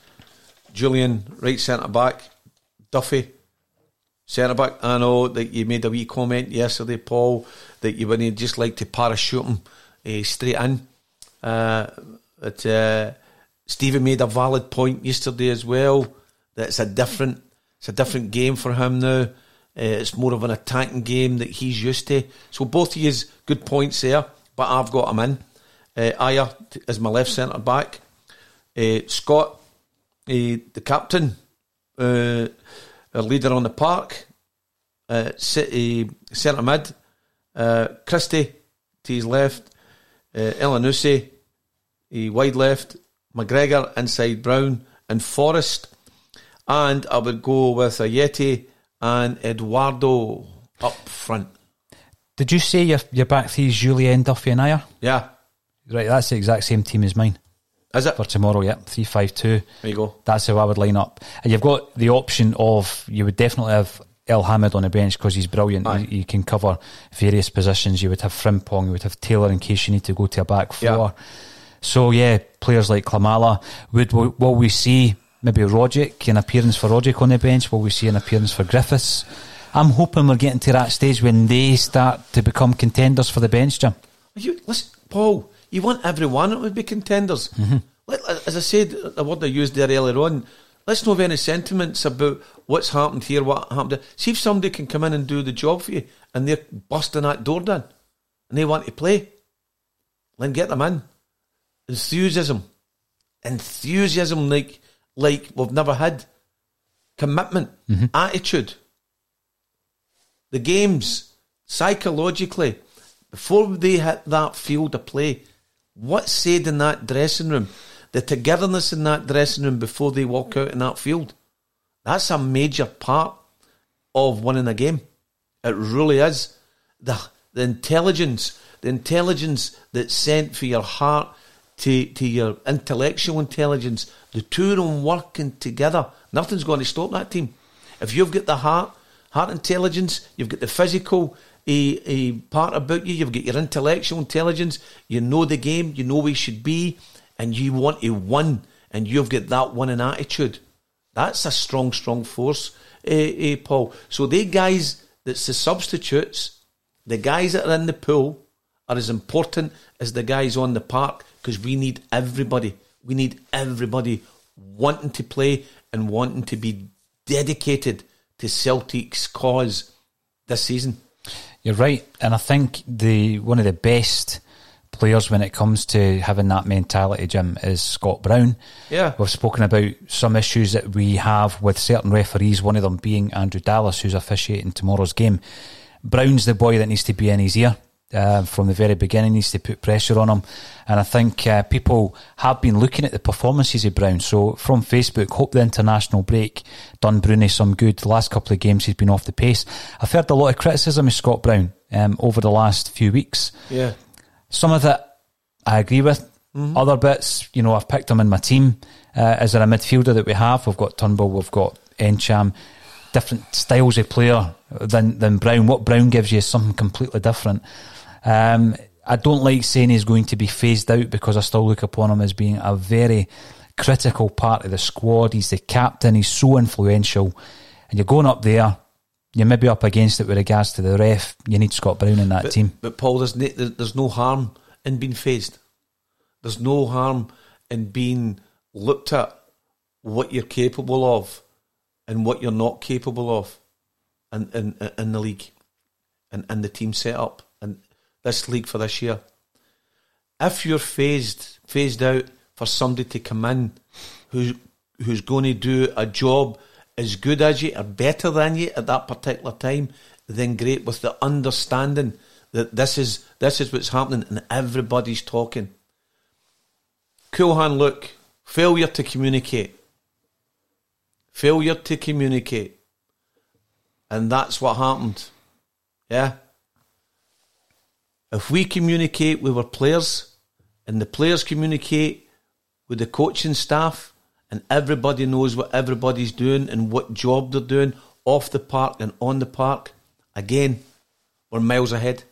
Jullien, right centre back, Duffy, centre back. I know that you made a wee comment yesterday, Paul, that you wouldn't just like to parachute him uh, straight in. Uh, but uh, Stephen made a valid point yesterday as well. That it's a different, it's a different game for him now. Uh, it's more of an attacking game that he's used to. So both of his good points there, but I've got him in. Uh, Ajer is my left centre back. Uh, Scott, uh, the captain, uh, our leader on the park. Uh, city centre mid. Uh, Christie to his left. Uh, Elyounoussi, uh, wide left. McGregor inside Brown and Forrest. And I would go with Ajeti and Edouard up front. Did you say your, your back three is Jullien, Duffy and Ajer? Yeah. Right, that's the exact same team as mine. Is it? For tomorrow, yeah. three five two. There you go. That's how I would line up. And you've got the option of, you would definitely have Elhamed on the bench because he's brilliant. He, he can cover various positions. You would have Frimpong, you would have Taylor in case you need to go to a back four. Yeah. So, yeah, players like Klimala. Would, will we see maybe Rogic, an appearance for Rogic on the bench? Will we see an appearance for Griffiths? I'm hoping we're getting to that stage when they start to become contenders for the bench, Jim. You, listen, Paul, you want everyone that would be contenders. Mm-hmm. Let, as I said, the word I used there earlier on, let's not have any sentiments about what's happened here, what happened there. See if somebody can come in and do the job for you and they're busting that door down and they want to play, then get them in. Enthusiasm. Enthusiasm like, like we've never had. Commitment. Mm-hmm. Attitude. The games, psychologically, before they hit that field of play, what's said in that dressing room, the togetherness in that dressing room before they walk out in that field, that's a major part of winning a game. It really is. The the intelligence, the intelligence that's sent for your heart to, to your intellectual intelligence, the two of them working together, nothing's going to stop that team. If you've got the heart, heart intelligence, you've got the physical a, a part about you, you've got your intellectual intelligence, you know the game, you know where you should be, and you want to win, and you've got that winning attitude. That's a strong, strong force, eh, eh, Paul. So the guys that's the substitutes, the guys that are in the pool are as important as the guys on the park because we need everybody. We need everybody wanting to play and wanting to be dedicated to Celtic's cause this season. You're right, and I think the one of the best players when it comes to having that mentality, Jim, is Scott Brown. Yeah. We've spoken about some issues that we have with certain referees, one of them being Andrew Dallas, who's officiating tomorrow's game. Brown's the boy that needs to be in his ear. Uh, from the very beginning, needs to put pressure on him, and I think uh, people have been looking at the performances of Brown. So from Facebook, hope the international break done Broony some good. The last couple of games he's been off the pace. I've heard a lot of criticism of Scott Brown um, over the last few weeks. Yeah. Some of it I agree with. Other bits, you know, I've picked him in my team uh, as a midfielder that we have. We've got Turnbull, we've got Ntcham, different styles of player than than Brown. What Brown gives you is something completely different. Um, I don't like saying he's going to be phased out because I still look upon him as being a very critical part of the squad. He's the captain. He's so influential, and you're going up there. You're maybe up against it with regards to the ref. You need Scott Brown in that But, team. but Paul, there's, there's no harm in being phased. There's no harm in being looked at what you're capable of and what you're not capable of in, in, in the league and, and the team setup this league for this year. If you're phased phased out for somebody to come in who's who's going to do a job as good as you or better than you at that particular time, then great with the understanding that this is this is what's happening and everybody's talking. Cool Hand Luke, failure to communicate. Failure to communicate. And that's what happened. Yeah. If we communicate with our players and the players communicate with the coaching staff and everybody knows what everybody's doing and what job they're doing off the park and on the park, again, we're miles ahead.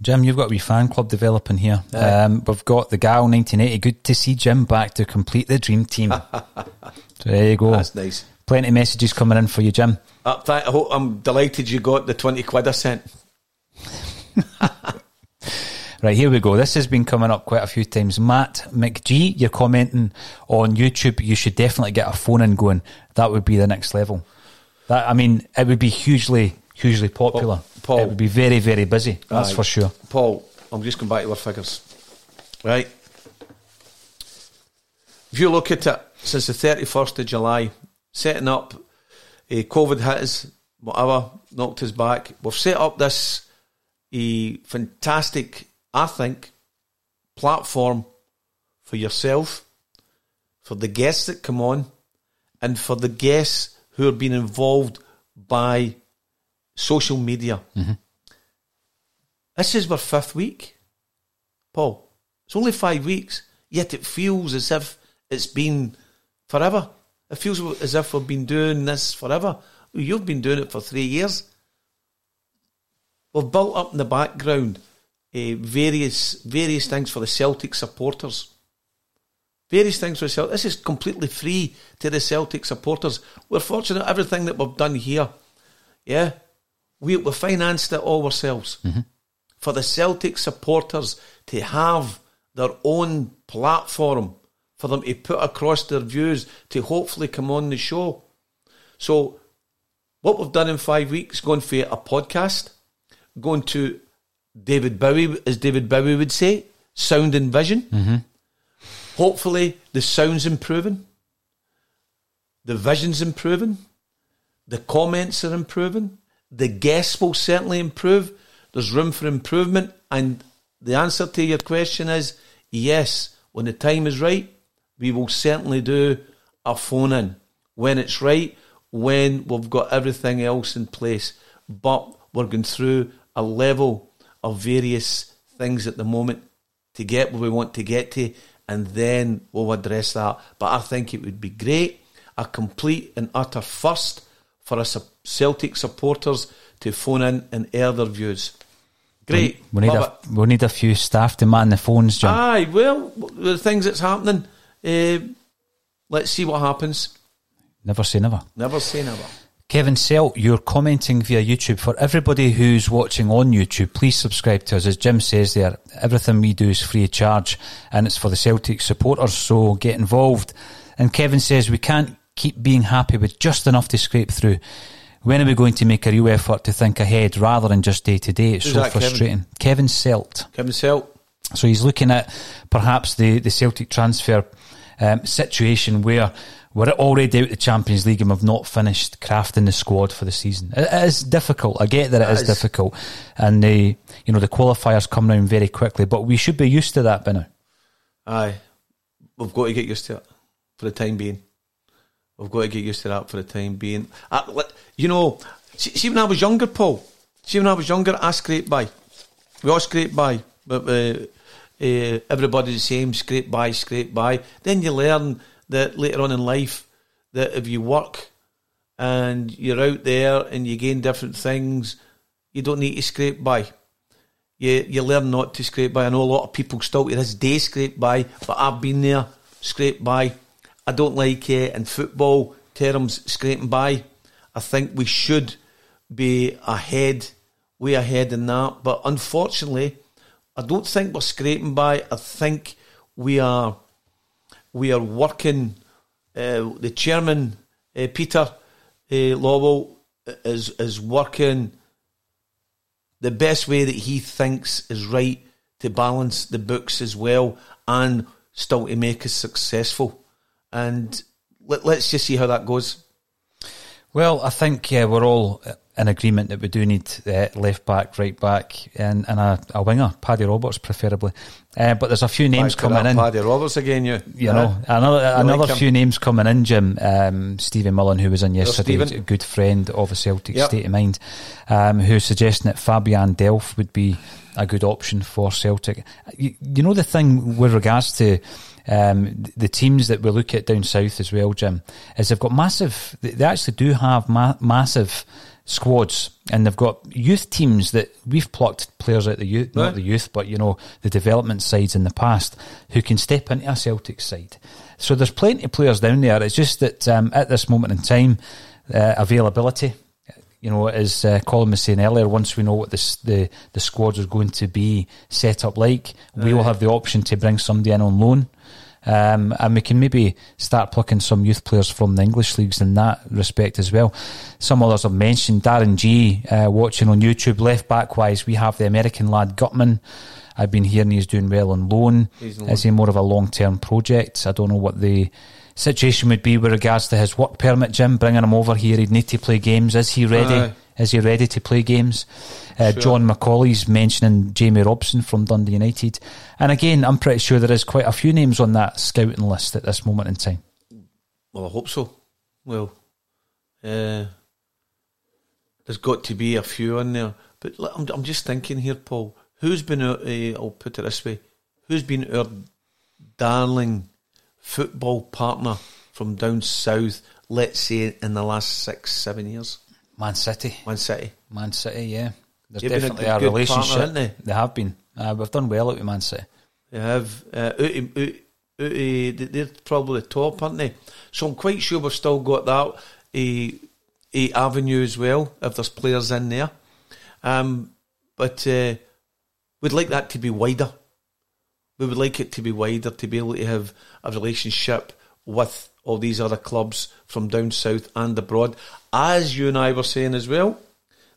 Jim, you've got a wee fan club developing here. Um, we've got the gal 1980. Good to see Jim back to complete the dream team. [laughs] so there you go. That's nice. Plenty of messages coming in for you, Jim. Uh, th- I hope, I'm delighted you got the 20 quid I sent. [laughs] Right, here we go. This has been coming up quite a few times. Matt McGee, you're commenting on YouTube. You should definitely get a phone in going. That would be the next level. That I mean, it would be hugely, hugely popular. Paul. it would be very, very busy. That's Aye. for sure. Paul, I'm just going back to our figures. Right. If you look at it, since the 31st of July, setting up, uh, COVID hit us, whatever, knocked us back. We've set up this a fantastic, I think, platform for yourself, for the guests that come on, and for the guests who are being involved by social media. Mm-hmm. This is our fifth week, Paul. It's only five weeks, yet it feels as if it's been forever. It feels as if we've been doing this forever. You've been doing it for three years. We've built up in the background uh, various various things for the Celtic supporters. Various things for the Celtic. This is completely free to the Celtic supporters. We're fortunate everything that we've done here. Yeah, we we financed it all ourselves for the Celtic supporters to have their own platform for them to put across their views to hopefully come on the show. So, what we've done in five weeks, going for a podcast, going to David Bowie, as David Bowie would say, sound and vision. Mm-hmm. Hopefully, the sound's improving, the vision's improving, the comments are improving, the guests will certainly improve. There's room for improvement, and the answer to your question is yes. When the time is right, we will certainly do a phone in when it's right, when we've got everything else in place. But we're going through a level of various things at the moment to get where we want to get to, and then we'll address that. But I think it would be great, a complete and utter first for us Celtic supporters to phone in and air their views. Great. We need Love a we need a few staff to man the phones, John. Aye, well, the things that's happening, uh, let's see what happens. never say never. Never say never. Kevin Selt, you're commenting via YouTube. For everybody who's watching on YouTube, please subscribe to us. As Jim says there, everything we do is free of charge and it's for the Celtic supporters, so get involved. And Kevin says we can't keep being happy with just enough to scrape through. When are we going to make a real effort to think ahead rather than just day to day? It's Who's so that, Kevin? frustrating. Kevin Selt. Kevin Selt, So he's looking at perhaps the, the Celtic transfer um, situation where we're already out of the Champions League and we've not finished crafting the squad for the season. It, it is difficult. I get that it is, is. difficult, and the you know the qualifiers come round very quickly, but we should be used to that by now. Aye, we've got to get used to it for the time being. We've got to get used to that for the time being. I, you know, see, see when I was younger, Paul. See when I was younger, I scraped by. We all scraped by, but uh, uh, everybody's the same. Scrape by, scrape by. Then you learn that later on in life that if you work and you're out there and you gain different things, you don't need to scrape by you you learn not to scrape by. I know a lot of people still to this day scrape by, but I've been there, scrape by. I don't like uh, in football terms scraping by. I think we should be ahead, way ahead in that. But unfortunately, I don't think we're scraping by. I think we are we are working. Uh, the chairman, uh, Peter uh, Lawwell, is is working the best way that he thinks is right to balance the books as well and still to make us successful. And let, let's just see how that goes. Well, I think yeah, we're all in agreement that we do need uh, left back, right back, and, and a, a winger, Paddy Roberts preferably. Uh, but there's a few names Back coming in. Paddy Roberts again, you. You know, another You another like him? few names coming in, Jim. Um, Stevie Mullen, who was in yesterday, a good friend of a Celtic Yep. state of mind, um, who's suggesting that Fabian Delph would be a good option for Celtic. You, you know the thing with regards to um, the teams that we look at down south as well, Jim, is they've got massive. They they actually do have ma- massive squads, and they've got youth teams that we've plucked players out of the youth, not the youth, but you know the development sides in the past who can step into a Celtic side. So there's plenty of players down there. It's just that um, at this moment in time, uh, availability. You know, as uh, Colin was saying earlier, once we know what this, the the squad is going to be set up like, we will have the option to bring somebody in on loan. Um, and we can maybe start plucking some youth players from the English leagues in that respect as well. Some others have mentioned Darren G uh, watching on YouTube. Left back wise, we have the American lad Gutman. I've been hearing he's doing well on loan. Is he more of a long term project? I don't know what the situation would be with regards to his work permit, Jim. Bringing him over here, he'd need to play games. Is he ready? Aye. Is he ready to play games? Uh, Sure. John McCauley's mentioning Jamie Robson from Dundee United. And again, I'm pretty sure there is quite a few names on that scouting list at this moment in time. Well, I hope so. Well, uh, there's got to be a few in there. But look, I'm, I'm just thinking here, Paul. Who's been, uh, I'll put it this way, who's been our darling football partner from down south, let's say, in the last six, seven years? Man City. Man City. Man City, yeah. There's They've been a definitely good- a, good relationship. partner, haven't they? have been. Uh, we've done well out with Man City. They have. Uh, out, out, they- they're probably the top, aren't they? So I'm quite sure we've still got that a, a avenue as well if there's players in there. Um, but uh, we'd like that to be wider. We would like it to be wider to be able to have a relationship with all these other clubs from down south and abroad. As you and I were saying as well,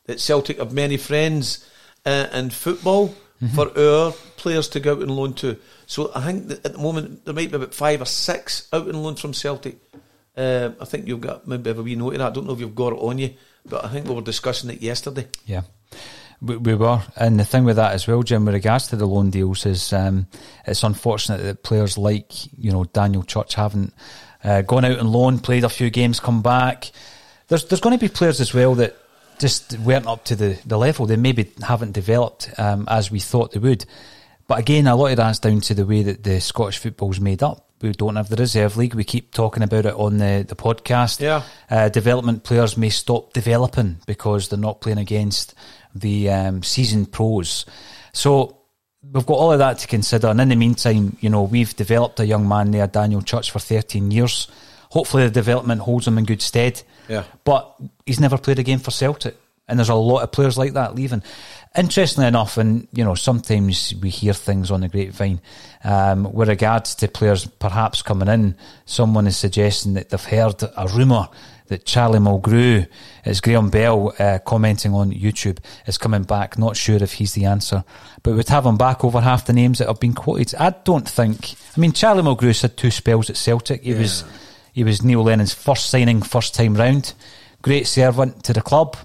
that Celtic have many friends uh, in football for our players to go out and loan to. So I think that at the moment there might be about five or six out and loan from Celtic. Uh, I think you've got maybe have a wee note of that. I don't know if you've got it on you, but I think we were discussing it yesterday. Yeah. We, we were, and the thing with that as well, Jim, with regards to the loan deals, is um, it's unfortunate that players like you know Daniel Church haven't uh, gone out on loan, played a few games, come back. There's there's going to be players as well that just weren't up to the, the level. They maybe haven't developed um, as we thought they would. But again, a lot of that's down to the way that the Scottish football's made up. We don't have the reserve league. We keep talking about it on the, the podcast. Yeah. Uh, development players may stop developing because they're not playing against the um, seasoned pros. So we've got all of that to consider. And in the meantime, you know, we've developed a young man there, Daniel Church, for 13 years. Hopefully the development holds him in good stead. Yeah. But he's never played a game for Celtic. And there's a lot of players like that leaving. Interestingly enough, and you know, sometimes we hear things on the grapevine um, with regards to players perhaps coming in. Someone is suggesting that they've heard a rumour that Charlie Mulgrew, it's Graham Bell uh, commenting on YouTube, is coming back. Not sure if he's the answer, but we'd have him back over half the names that have been quoted. I don't think. I mean, Charlie Mulgrew's had two spells at Celtic. He was he was Neil Lennon's first signing, first time round. Great servant to the club.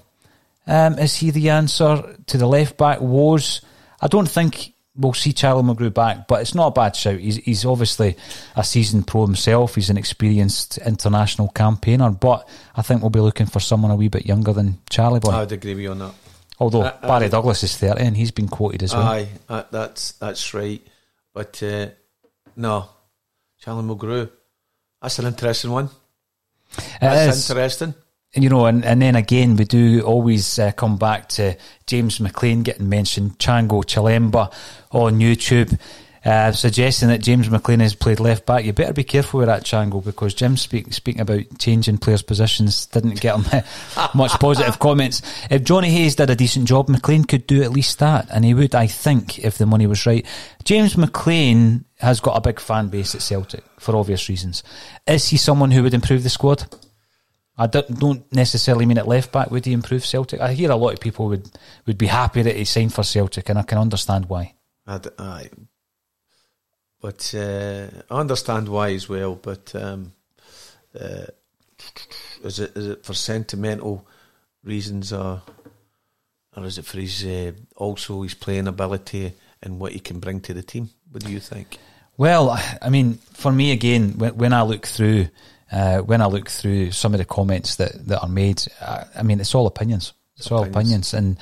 Um, is he the answer to the left back woes? I don't think we'll see Charlie Mulgrew back, but it's not a bad shout. He's, he's obviously a seasoned pro himself. He's an experienced international campaigner, but I think we'll be looking for someone a wee bit younger than Charlie Boy. I'd agree with you on that. Although I- I- Barry Douglas is 30 and he's been quoted as well. Aye, uh, that's that's right. But uh, no, Charlie Mulgrew. That's an interesting one. It That's interesting. And, you know, and, and then again, we do always uh, come back to James McClean getting mentioned, Chango Chilemba on YouTube, uh, suggesting that James McClean has played left back. You better be careful with that, Chango, because Jim speak, speaking about changing players' positions didn't get him [laughs] much positive comments. If Johnny Hayes did a decent job, McClean could do at least that, and he would, I think, if the money was right. James McClean has got a big fan base at Celtic for obvious reasons. Is he someone who would improve the squad? I don't, don't necessarily mean at left back. Would he improve Celtic? I hear a lot of people would, would be happy that he signed for Celtic, and I can understand why. I aye. But uh, I understand why as well. But um, uh, is it is it for sentimental reasons or or is it for his uh, also his playing ability and what he can bring to the team? What do you think? Well, I mean, for me again, when, when I look through, uh, when I look through some of the comments that, that are made, I, I mean, it's all opinions. It's all opinions. And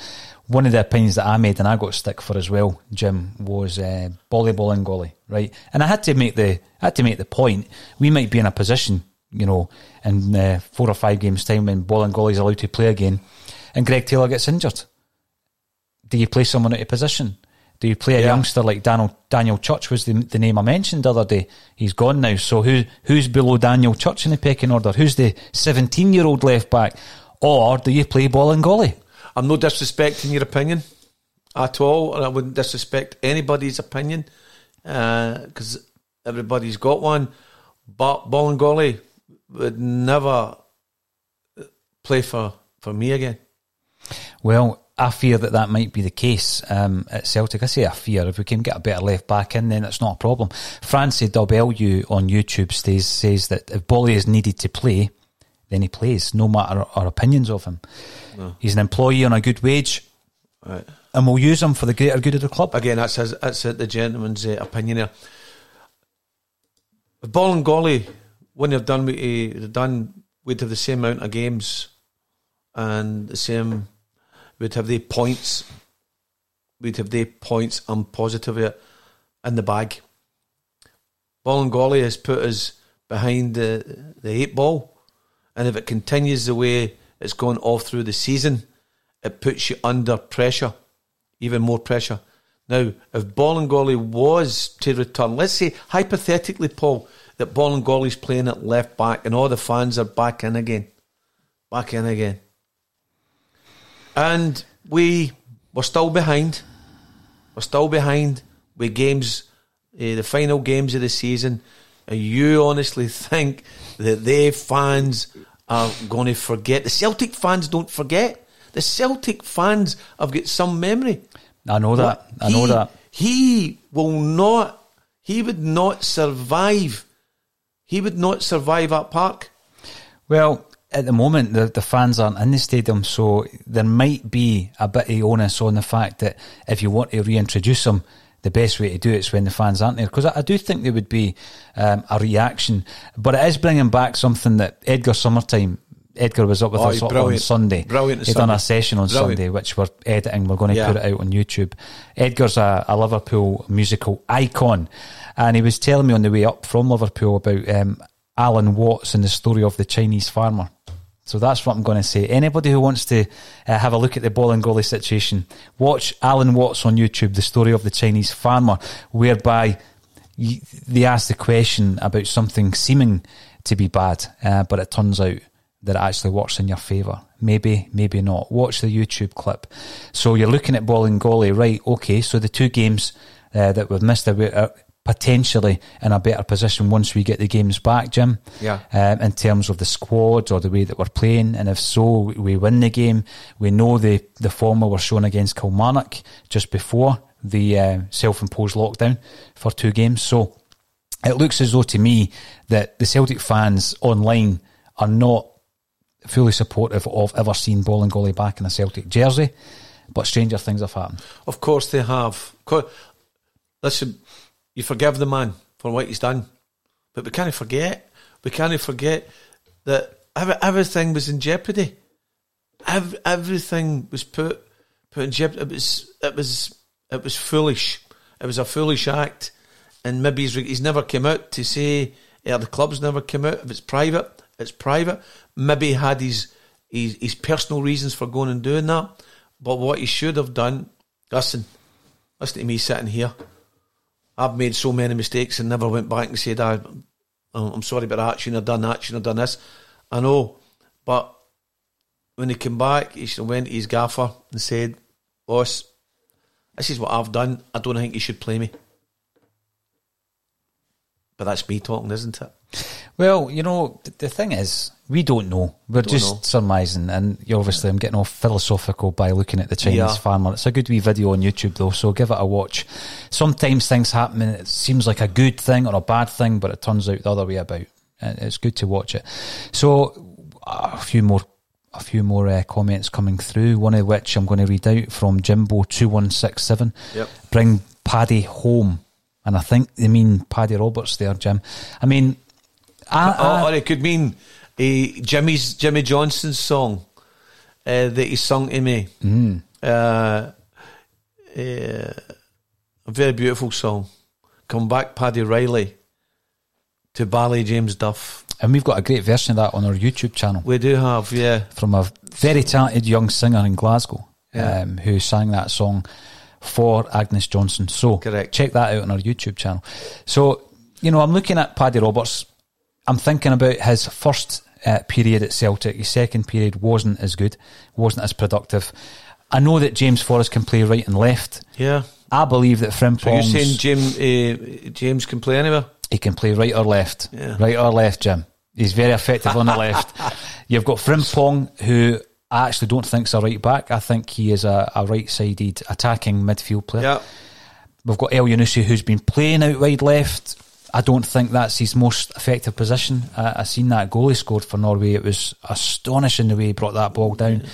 one of the opinions that I made, and I got stick for as well, Jim, was uh, volleyball and golly, right? And I had to make the, I had to make the point. We might be in a position, you know, in uh, four or five games time when Bolingoli is allowed to play again, and Greg Taylor gets injured. Do you play someone out of position? Do you play a Yeah. youngster like Daniel Daniel Church was the, the name I mentioned the other day? He's gone now. So who who's below Daniel Church in the pecking order? Who's the seventeen year old left back? Or do you play Bolingoli? I'm no disrespecting your opinion at all, and I wouldn't disrespect anybody's opinion uh, because everybody's got one. But Bolingoli would never uh, play for, for me again. Well, I fear that that might be the case um, at Celtic. I say I fear. If we can get a better left back in, then it's not a problem. Francie W on YouTube stays, says that if Bolly is needed to play, then he plays, no matter our opinions of him. He's an employee on a good wage, Right. and we'll use him for the greater good of the club. Again, that's his, that's uh, the gentleman's uh, opinion there. If Bolingoli, when they've done, what he- they've done, we'd have the same amount of games and the same, we'd have the points, we'd have the points, I'm positive in the bag. Bolingoli has put us behind the, the eight ball, and if it continues the way it's gone all through the season, it puts you under pressure even more pressure. Now, if Bolingoli was to return, let's say hypothetically, Paul, that and playing at left back and all the fans are back in again, back in again, and we were still behind. We're still behind with games, uh, the final games of the season. And you honestly [laughs] think that they fans are going to forget? The Celtic fans don't forget. The Celtic fans have got some memory. I know that. I know He- that. He will not. He would not survive. He would not survive at Park. Well, at the moment, the, the fans aren't in the stadium, so there might be a bit of onus on the fact that if you want to reintroduce them, the best way to do it is when the fans aren't there. Because I, I do think there would be um, a reaction, but it is bringing back something that Edgar Summertyme. Edgar was up with Oh, us on. Sunday. Brilliant He done a session on Brilliant. Sunday, which we're editing. We're going to Yeah. put it out on YouTube. Edgar's a, a Liverpool musical icon, and he was telling me on the way up from Liverpool about um, Alan Watts and the story of the Chinese farmer. So that's what I'm going to say. Anybody who wants to uh, have a look at the Bolingoli situation, watch Alan Watts on YouTube, the story of the Chinese farmer, whereby they ask the question about something seeming to be bad, uh, but it turns out that it actually works in your favour. Maybe, maybe not. Watch the YouTube clip. So you're looking at Bolingoli, right? Okay, so the two games uh, that we've missed, potentially in a better position once we get the games back, Jim. Yeah. Um, in terms of the squad or the way that we're playing, and if so, we win the game. We know the the form we were shown against Kilmarnock just before the uh, self-imposed lockdown for two games. So it looks as though to me that the Celtic fans online are not fully supportive of ever seeing Bolingoli back in a Celtic jersey, but stranger things have happened. Of course they have. Listen, you forgive the man for what he's done, but we can't forget. We can't forget that ev- everything was in jeopardy. Ev- everything was put put in jeopardy. It was it was it was foolish. It was a foolish act, and maybe he's, he's never come out to say. Or the club's never come out. If it's private, it's private. Maybe he had his, his his personal reasons for going and doing that. But what he should have done, listen, listen to me sitting here. I've made so many mistakes and never went back and said, I, I'm sorry about that, shouldn't have done that, shouldn't have done this. I know, but when he came back, he should have went to his gaffer and said, boss, this is what I've done. I don't think you should play me. But that's me talking, isn't it? Well, you know, th- the thing is, we don't know. We're Don't just know. surmising, and you obviously, I'm getting all philosophical by looking at the Chinese Yeah. farmer. It's a good wee video on YouTube, though, so give it a watch. Sometimes things happen, and it seems like a good thing or a bad thing, but it turns out the other way about. And it's good to watch it. So, a few more. A few more uh, comments coming through. One of which I'm going to read out from Jimbo two one six seven. Yep. Bring Paddy home, and I think they mean Paddy Roberts there, Jim. I mean, I, I, or, or it could mean uh, Jimmy's Jimmy Johnstone's song uh, that he sung to me. Mm. Uh, uh, a very beautiful song. Come back, Paddy Reilly, to Ballyjamesduff. And we've got a great version of that on our YouTube channel We do have, yeah. from a very talented young singer in Glasgow Yeah. um, who sang that song for Agnes Johnstone. So Correct. check that out on our YouTube channel. So, you know, I'm looking at Paddy Roberts. I'm thinking about his first uh, period at Celtic. His second period wasn't as good, wasn't as productive. I know that James Forrest can play right and left. Yeah. I believe that So you're saying James, uh, James can play anywhere? He can play right or left. Yeah. Right or left, Jim. He's very effective on the [laughs] left. You've got Frimpong, who I actually don't think's a right back. I think he is a, a right sided attacking midfield player. Yeah. We've got Elyounoussi, who's been playing out wide left. I don't think that's his most effective position. I, I seen that goal he scored for Norway. It was astonishing the way he brought that ball down.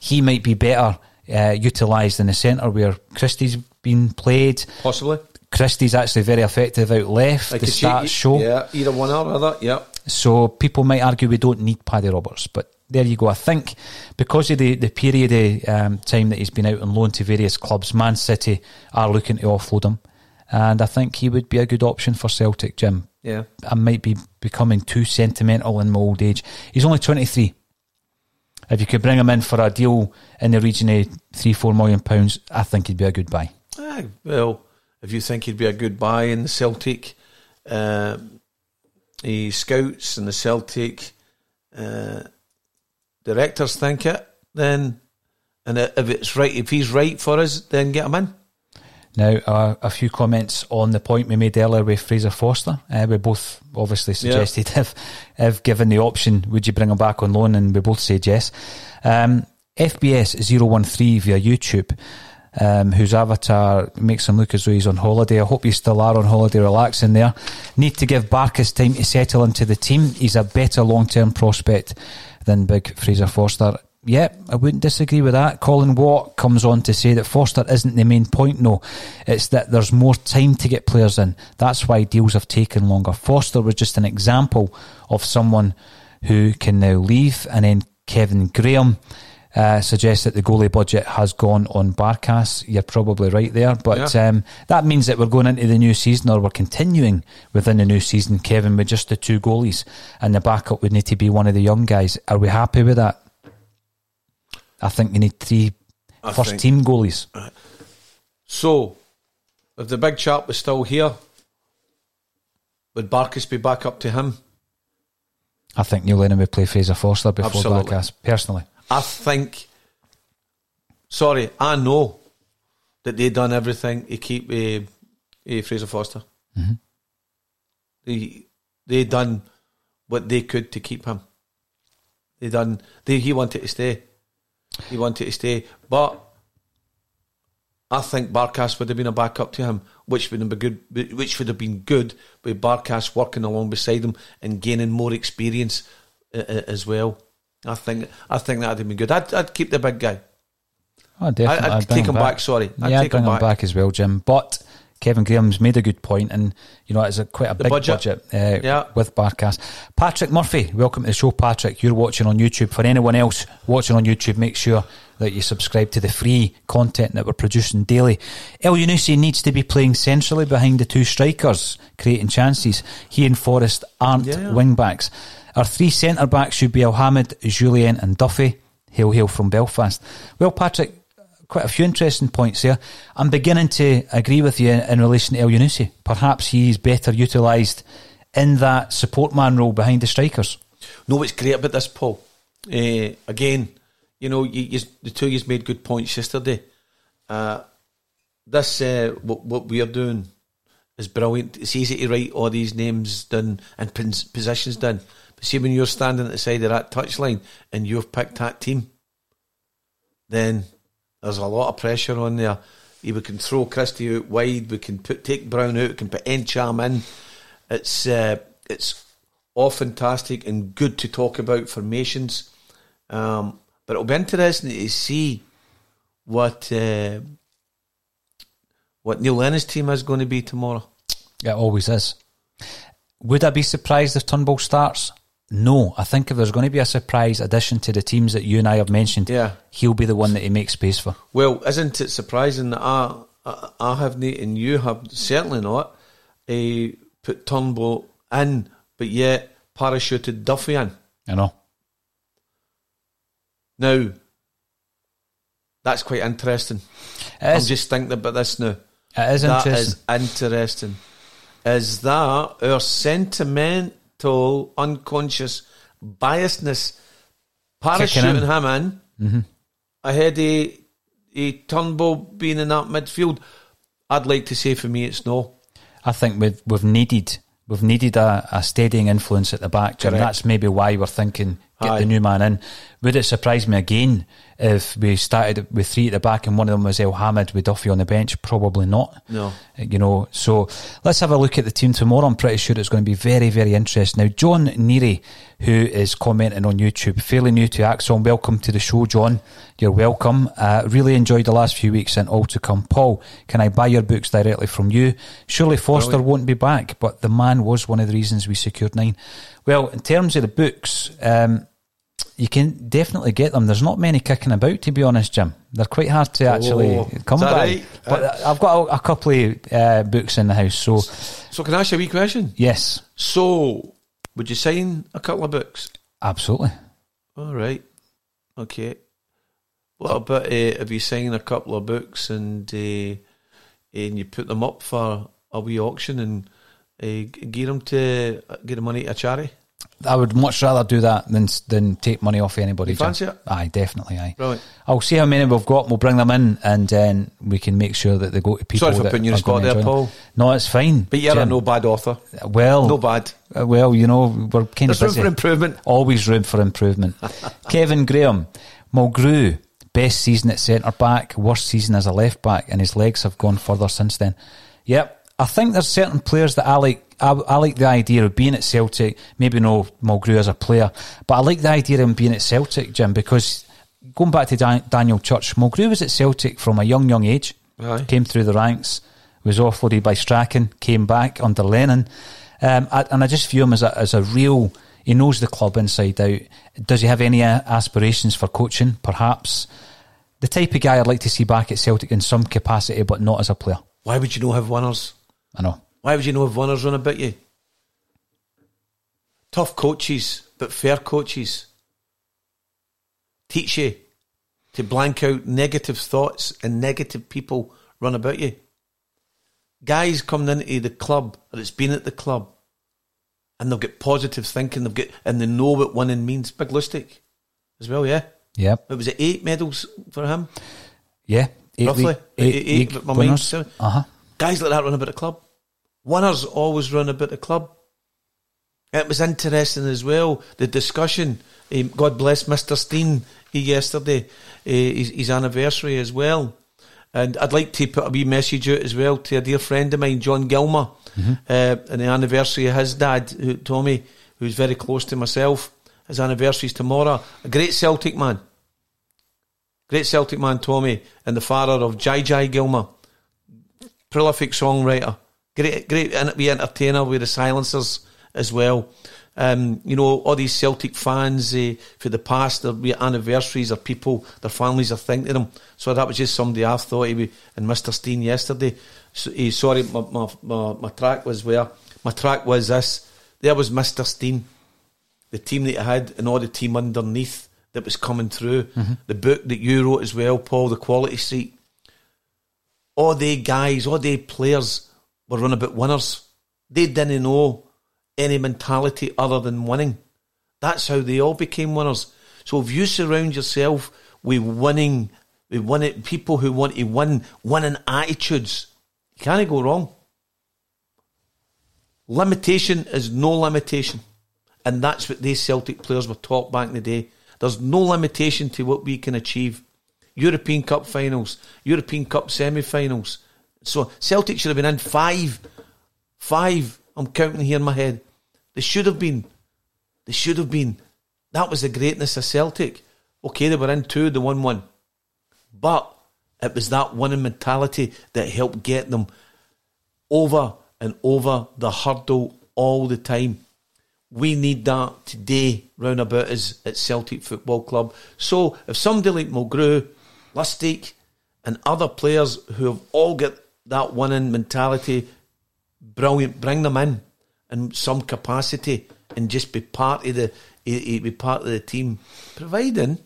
He might be better uh, utilised in the centre where Christie's been played. Possibly. Christie's actually very effective out left. I the stats show. Yeah, either one or other. Yeah. So people might argue we don't need Paddy Roberts, but there you go. I think because of the, the period of um, time that he's been out on loan to various clubs, Man City are looking to offload him. And I think he would be a good option for Celtic, Jim. Yeah. I might be becoming too sentimental in my old age. He's only 23. If you could bring him in for a deal in the region of three, four million pounds, I think he'd be a good buy. Ah, well, if you think he'd be a good buy in the Celtic, um, the scouts and the Celtic uh, directors think it, then and if it's right, if he's right for us, then get him in. Now, uh, a few comments on the point we made earlier with Fraser Forster. Uh, we both obviously suggested [laughs] if, if given the option, would you bring him back on loan? And we both said yes. Um, FBS013 via YouTube, um, whose avatar makes him look as though he's on holiday. I hope you still are on holiday, relaxing there. Need to give Barkas time to settle into the team. He's a better long term prospect than big Fraser Forster. Yeah, I wouldn't disagree with that. Colin Watt comes on to say that Forster isn't the main point, no. It's that there's more time to get players in. That's why deals have taken longer. Forster was just an example of someone who can now leave. And then Kevin Graham uh, suggests that the goalie budget has gone on Barkas. You're probably right there. But Yeah. um, that means that we're going into the new season or we're continuing within the new season, Kevin, with just the two goalies. And the backup would need to be one of the young guys. Are we happy with that? I think you need three I first think- team goalies. So, if the big chap was still here, would Barkas be back up to him? I think Neil Lennon would play Fraser Forster before Absolutely. Barkas, personally. I think. Sorry, I know that they done everything to keep uh, uh, Fraser Forster. Mhm. They they done what they could to keep him. They done. They he wanted to stay. He wanted to stay, but I think Barkas would have been a backup to him, which would have been good. Which would have been good with Barkas working along beside him and gaining more experience uh, uh, as well. I think I think that'd have been good. I'd, I'd keep the big guy. Oh, definitely. I- I'd bring take him back, sorry. I'd yeah, I'd take bring him him back. back. as well, Jim. But Kevin Graham's made a good point, and you know it's a quite a The big budget. budget, uh, Yeah. with Barkas. Patrick Murphy, welcome to the show, Patrick. You're watching on YouTube. For anyone else watching on YouTube, make sure that you subscribe to the free content that we're producing daily. Elyounoussi needs to be playing centrally behind the two strikers, creating chances. He and Forrest aren't Yeah. wing backs. Our three centre backs should be Elhamed, Jullien, and Duffy. Hail, hail from Belfast. Well, Patrick, quite a few interesting points there. I'm beginning to agree with you in relation to Elyounoussi. Perhaps he's better utilised in that support man role behind the strikers. No, what's great about this, Paul? Uh, again, you know, you, you, the two of you made good points yesterday. Uh, this, uh, what, what we are doing is brilliant. It's easy to write all these names down and pos- positions down. But see, when you're standing at the side of that touchline and you've picked that team, then there's a lot of pressure on there. We can throw Christie out wide. We can put take Brown out. We can put Ntcham in. It's uh, it's all fantastic and good to talk about formations. Um, but it'll be interesting to see what uh, what Neil Lennon team is going to be tomorrow. It always is. Would I be surprised if Turnbull starts? No. I think if there's going to be a surprise addition to the teams that you and I have mentioned, Yeah. he'll be the one that he makes space for. Well, isn't it surprising that I I, I haven't and you have certainly not uh, put Turnbull in, but yet parachuted Duffy in. I know. Now, that's quite interesting. I'm just thinking about this now. It is That interesting. is interesting. Is that our sentimental, unconscious biasness parachuting him in Mhm. ahead of a Turnbull being in that midfield? I'd like to say for me it's no. I think we've we've needed we've needed a, a steadying influence at the back. Correct. That's maybe why we're thinking get Aye. the new man in. Would it surprise me again if we started with three at the back and one of them was Elhamed with Duffy on the bench? Probably not. No. You know, so let's have a look at the team tomorrow. I'm pretty sure it's going to be very, very interesting. Now, John Neary, who is commenting on YouTube, fairly new to ACSOM, welcome to the show, John. You're welcome. Uh, really enjoyed the last few weeks and all to come. Paul, can I buy your books directly from you? Surely Forster Brilliant. won't be back, but the man was one of the reasons we secured nine. Well, in terms of the books, um, you can definitely get them. There's not many kicking about, to be honest, Jim. They're quite hard to actually Oh, come by. right? But I've got a, a couple of uh, books in the house, so So can I ask you a wee question? yes, So, would you sign a couple of books? absolutely. All right. Okay. What about uh, if you sign a couple of books and uh, and you put them up for a wee auction and uh, get them to get the money to a charity? I would much rather do that than than take money off anybody. You Jim. fancy it? Aye, definitely. Aye. Brilliant. I'll see how many we've got. We'll bring them in, and then we can make sure that they go to people. Sorry for putting you spot there, enjoy them. Paul. No, it's fine. But you're a no bad author. Well, No bad. Uh, Well, you know, we're kind There's of room for improvement. Always room for improvement. [laughs] Kevin Graham, Mulgrew, best season at centre back, worst season as a left back, and his legs have gone further since then. Yep. I think there's certain players that I like. I, I like the idea of being at Celtic. Maybe no Mulgrew as a player, but I like the idea of him being at Celtic, Jim, because going back to Dan, Daniel Church, Mulgrew was at Celtic from a young, young age. Aye. Came through the ranks, was offloaded by Strachan, came back under Lennon, um, I, and I just view him as a as a real. He knows the club inside out. Does he have any uh, aspirations for coaching? Perhaps the type of guy I'd like to see back at Celtic in some capacity, but not as a player. Why would you not have winners? I know. Why would you not have winners run about you? Tough coaches, but fair coaches. Teach you to blank out negative thoughts and negative people run about you. Guys coming into the club or it's been at the club and they've got positive thinking, they've got and they know what winning means. Big Lustig as well, yeah. Yeah. It was it eight medals for him, Yeah. Eight roughly. league- eight, Eight- eight, my winners. mind's- Uh huh. Guys like that run about the club. Winners always run about the club. It was interesting as well, the discussion. Um, God bless Mr. Stein yesterday, uh, his, his anniversary as well. And I'd like to put a wee message out as well to a dear friend of mine, John Gilmer, Mm-hmm. uh, and the anniversary of his dad, Tommy, who's very close to myself. His anniversary's tomorrow. A great Celtic man. Great Celtic man, Tommy, and the father of Jai Jai Gilmer. Prolific songwriter. Great, great and wee entertainer with the silencers as well. Um, you know, all these Celtic fans uh, for the past, their anniversaries, or people, their families are thinking of them. So that was just somebody I thought he and Mr. Stein yesterday. So, he, sorry, my, my, my, my track was where? My track was this. There was Mr. Stein, the team that he had, and all the team underneath that was coming through. The book that you wrote as well, Paul, The Quality Street. All they guys, all they players were run about winners. They didn't know any mentality other than winning. That's how they all became winners. So if you surround yourself with winning, with winning people who want to win, winning attitudes, you can't go wrong. Limitation is no limitation. And that's what these Celtic players were taught back in the day. There's no limitation to what we can achieve. European Cup finals, European Cup semi finals. So Celtic should have been in five. Five. I'm counting here in my head. They should have been. They should have been. That was the greatness of Celtic. Okay, they were in two, they won one. But it was that winning mentality that helped get them over and over the hurdle all the time. We need that today round about us at Celtic Football Club. So if somebody like Mulgrew, Lustig, and other players who have all got that winning mentality, brilliant, bring them in in some capacity and just be part of the eh, eh, be part of the team, providing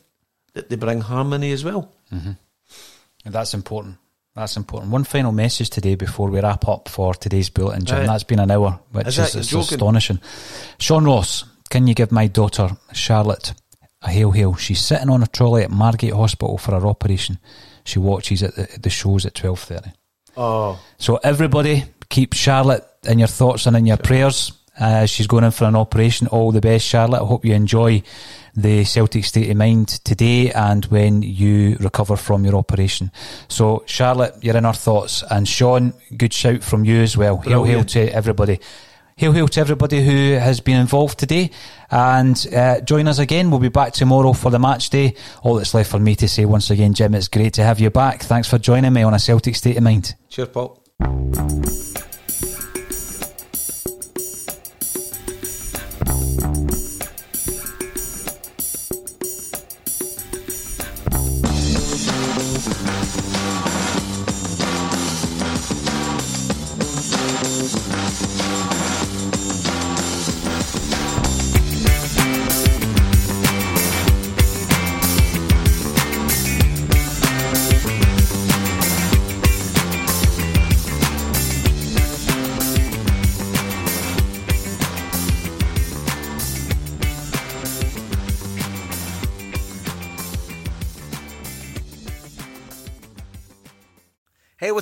that they bring harmony as well. And that's important. That's important. One final message today before we wrap up for today's bulletin, Jim. Right. That's been an hour, which Is is, astonishing. Sean Ross, can you give my daughter Charlotte a hail hail? She's sitting on a trolley at Margate Hospital for her operation. She watches at the, the shows at twelve thirty. Oh, So everybody, keep Charlotte in your thoughts and in your prayers. Uh, she's going in for an operation. All the best, Charlotte. I hope you enjoy the Celtic state of mind today and when you recover from your operation. So, Charlotte, you're in our thoughts. And Sean, good shout from you as well. Hail, hail to everybody. Hail, hail to everybody who has been involved today. And uh, join us again. We'll be back tomorrow for the match day. All that's left for me to say once again, Jim, it's great to have you back. Thanks for joining me on a Celtic state of mind. cheers, Paul.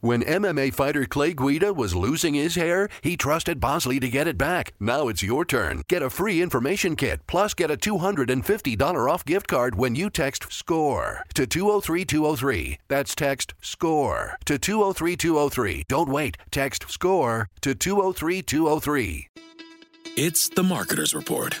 When MMA fighter Clay Guida was losing his hair, he trusted Bosley to get it back. Now it's your turn. Get a free information kit, plus get a $250 off gift card when you text SCORE to 203203. That's text SCORE to 203203. Don't wait. Text SCORE to 203203. It's the Marketer's Report.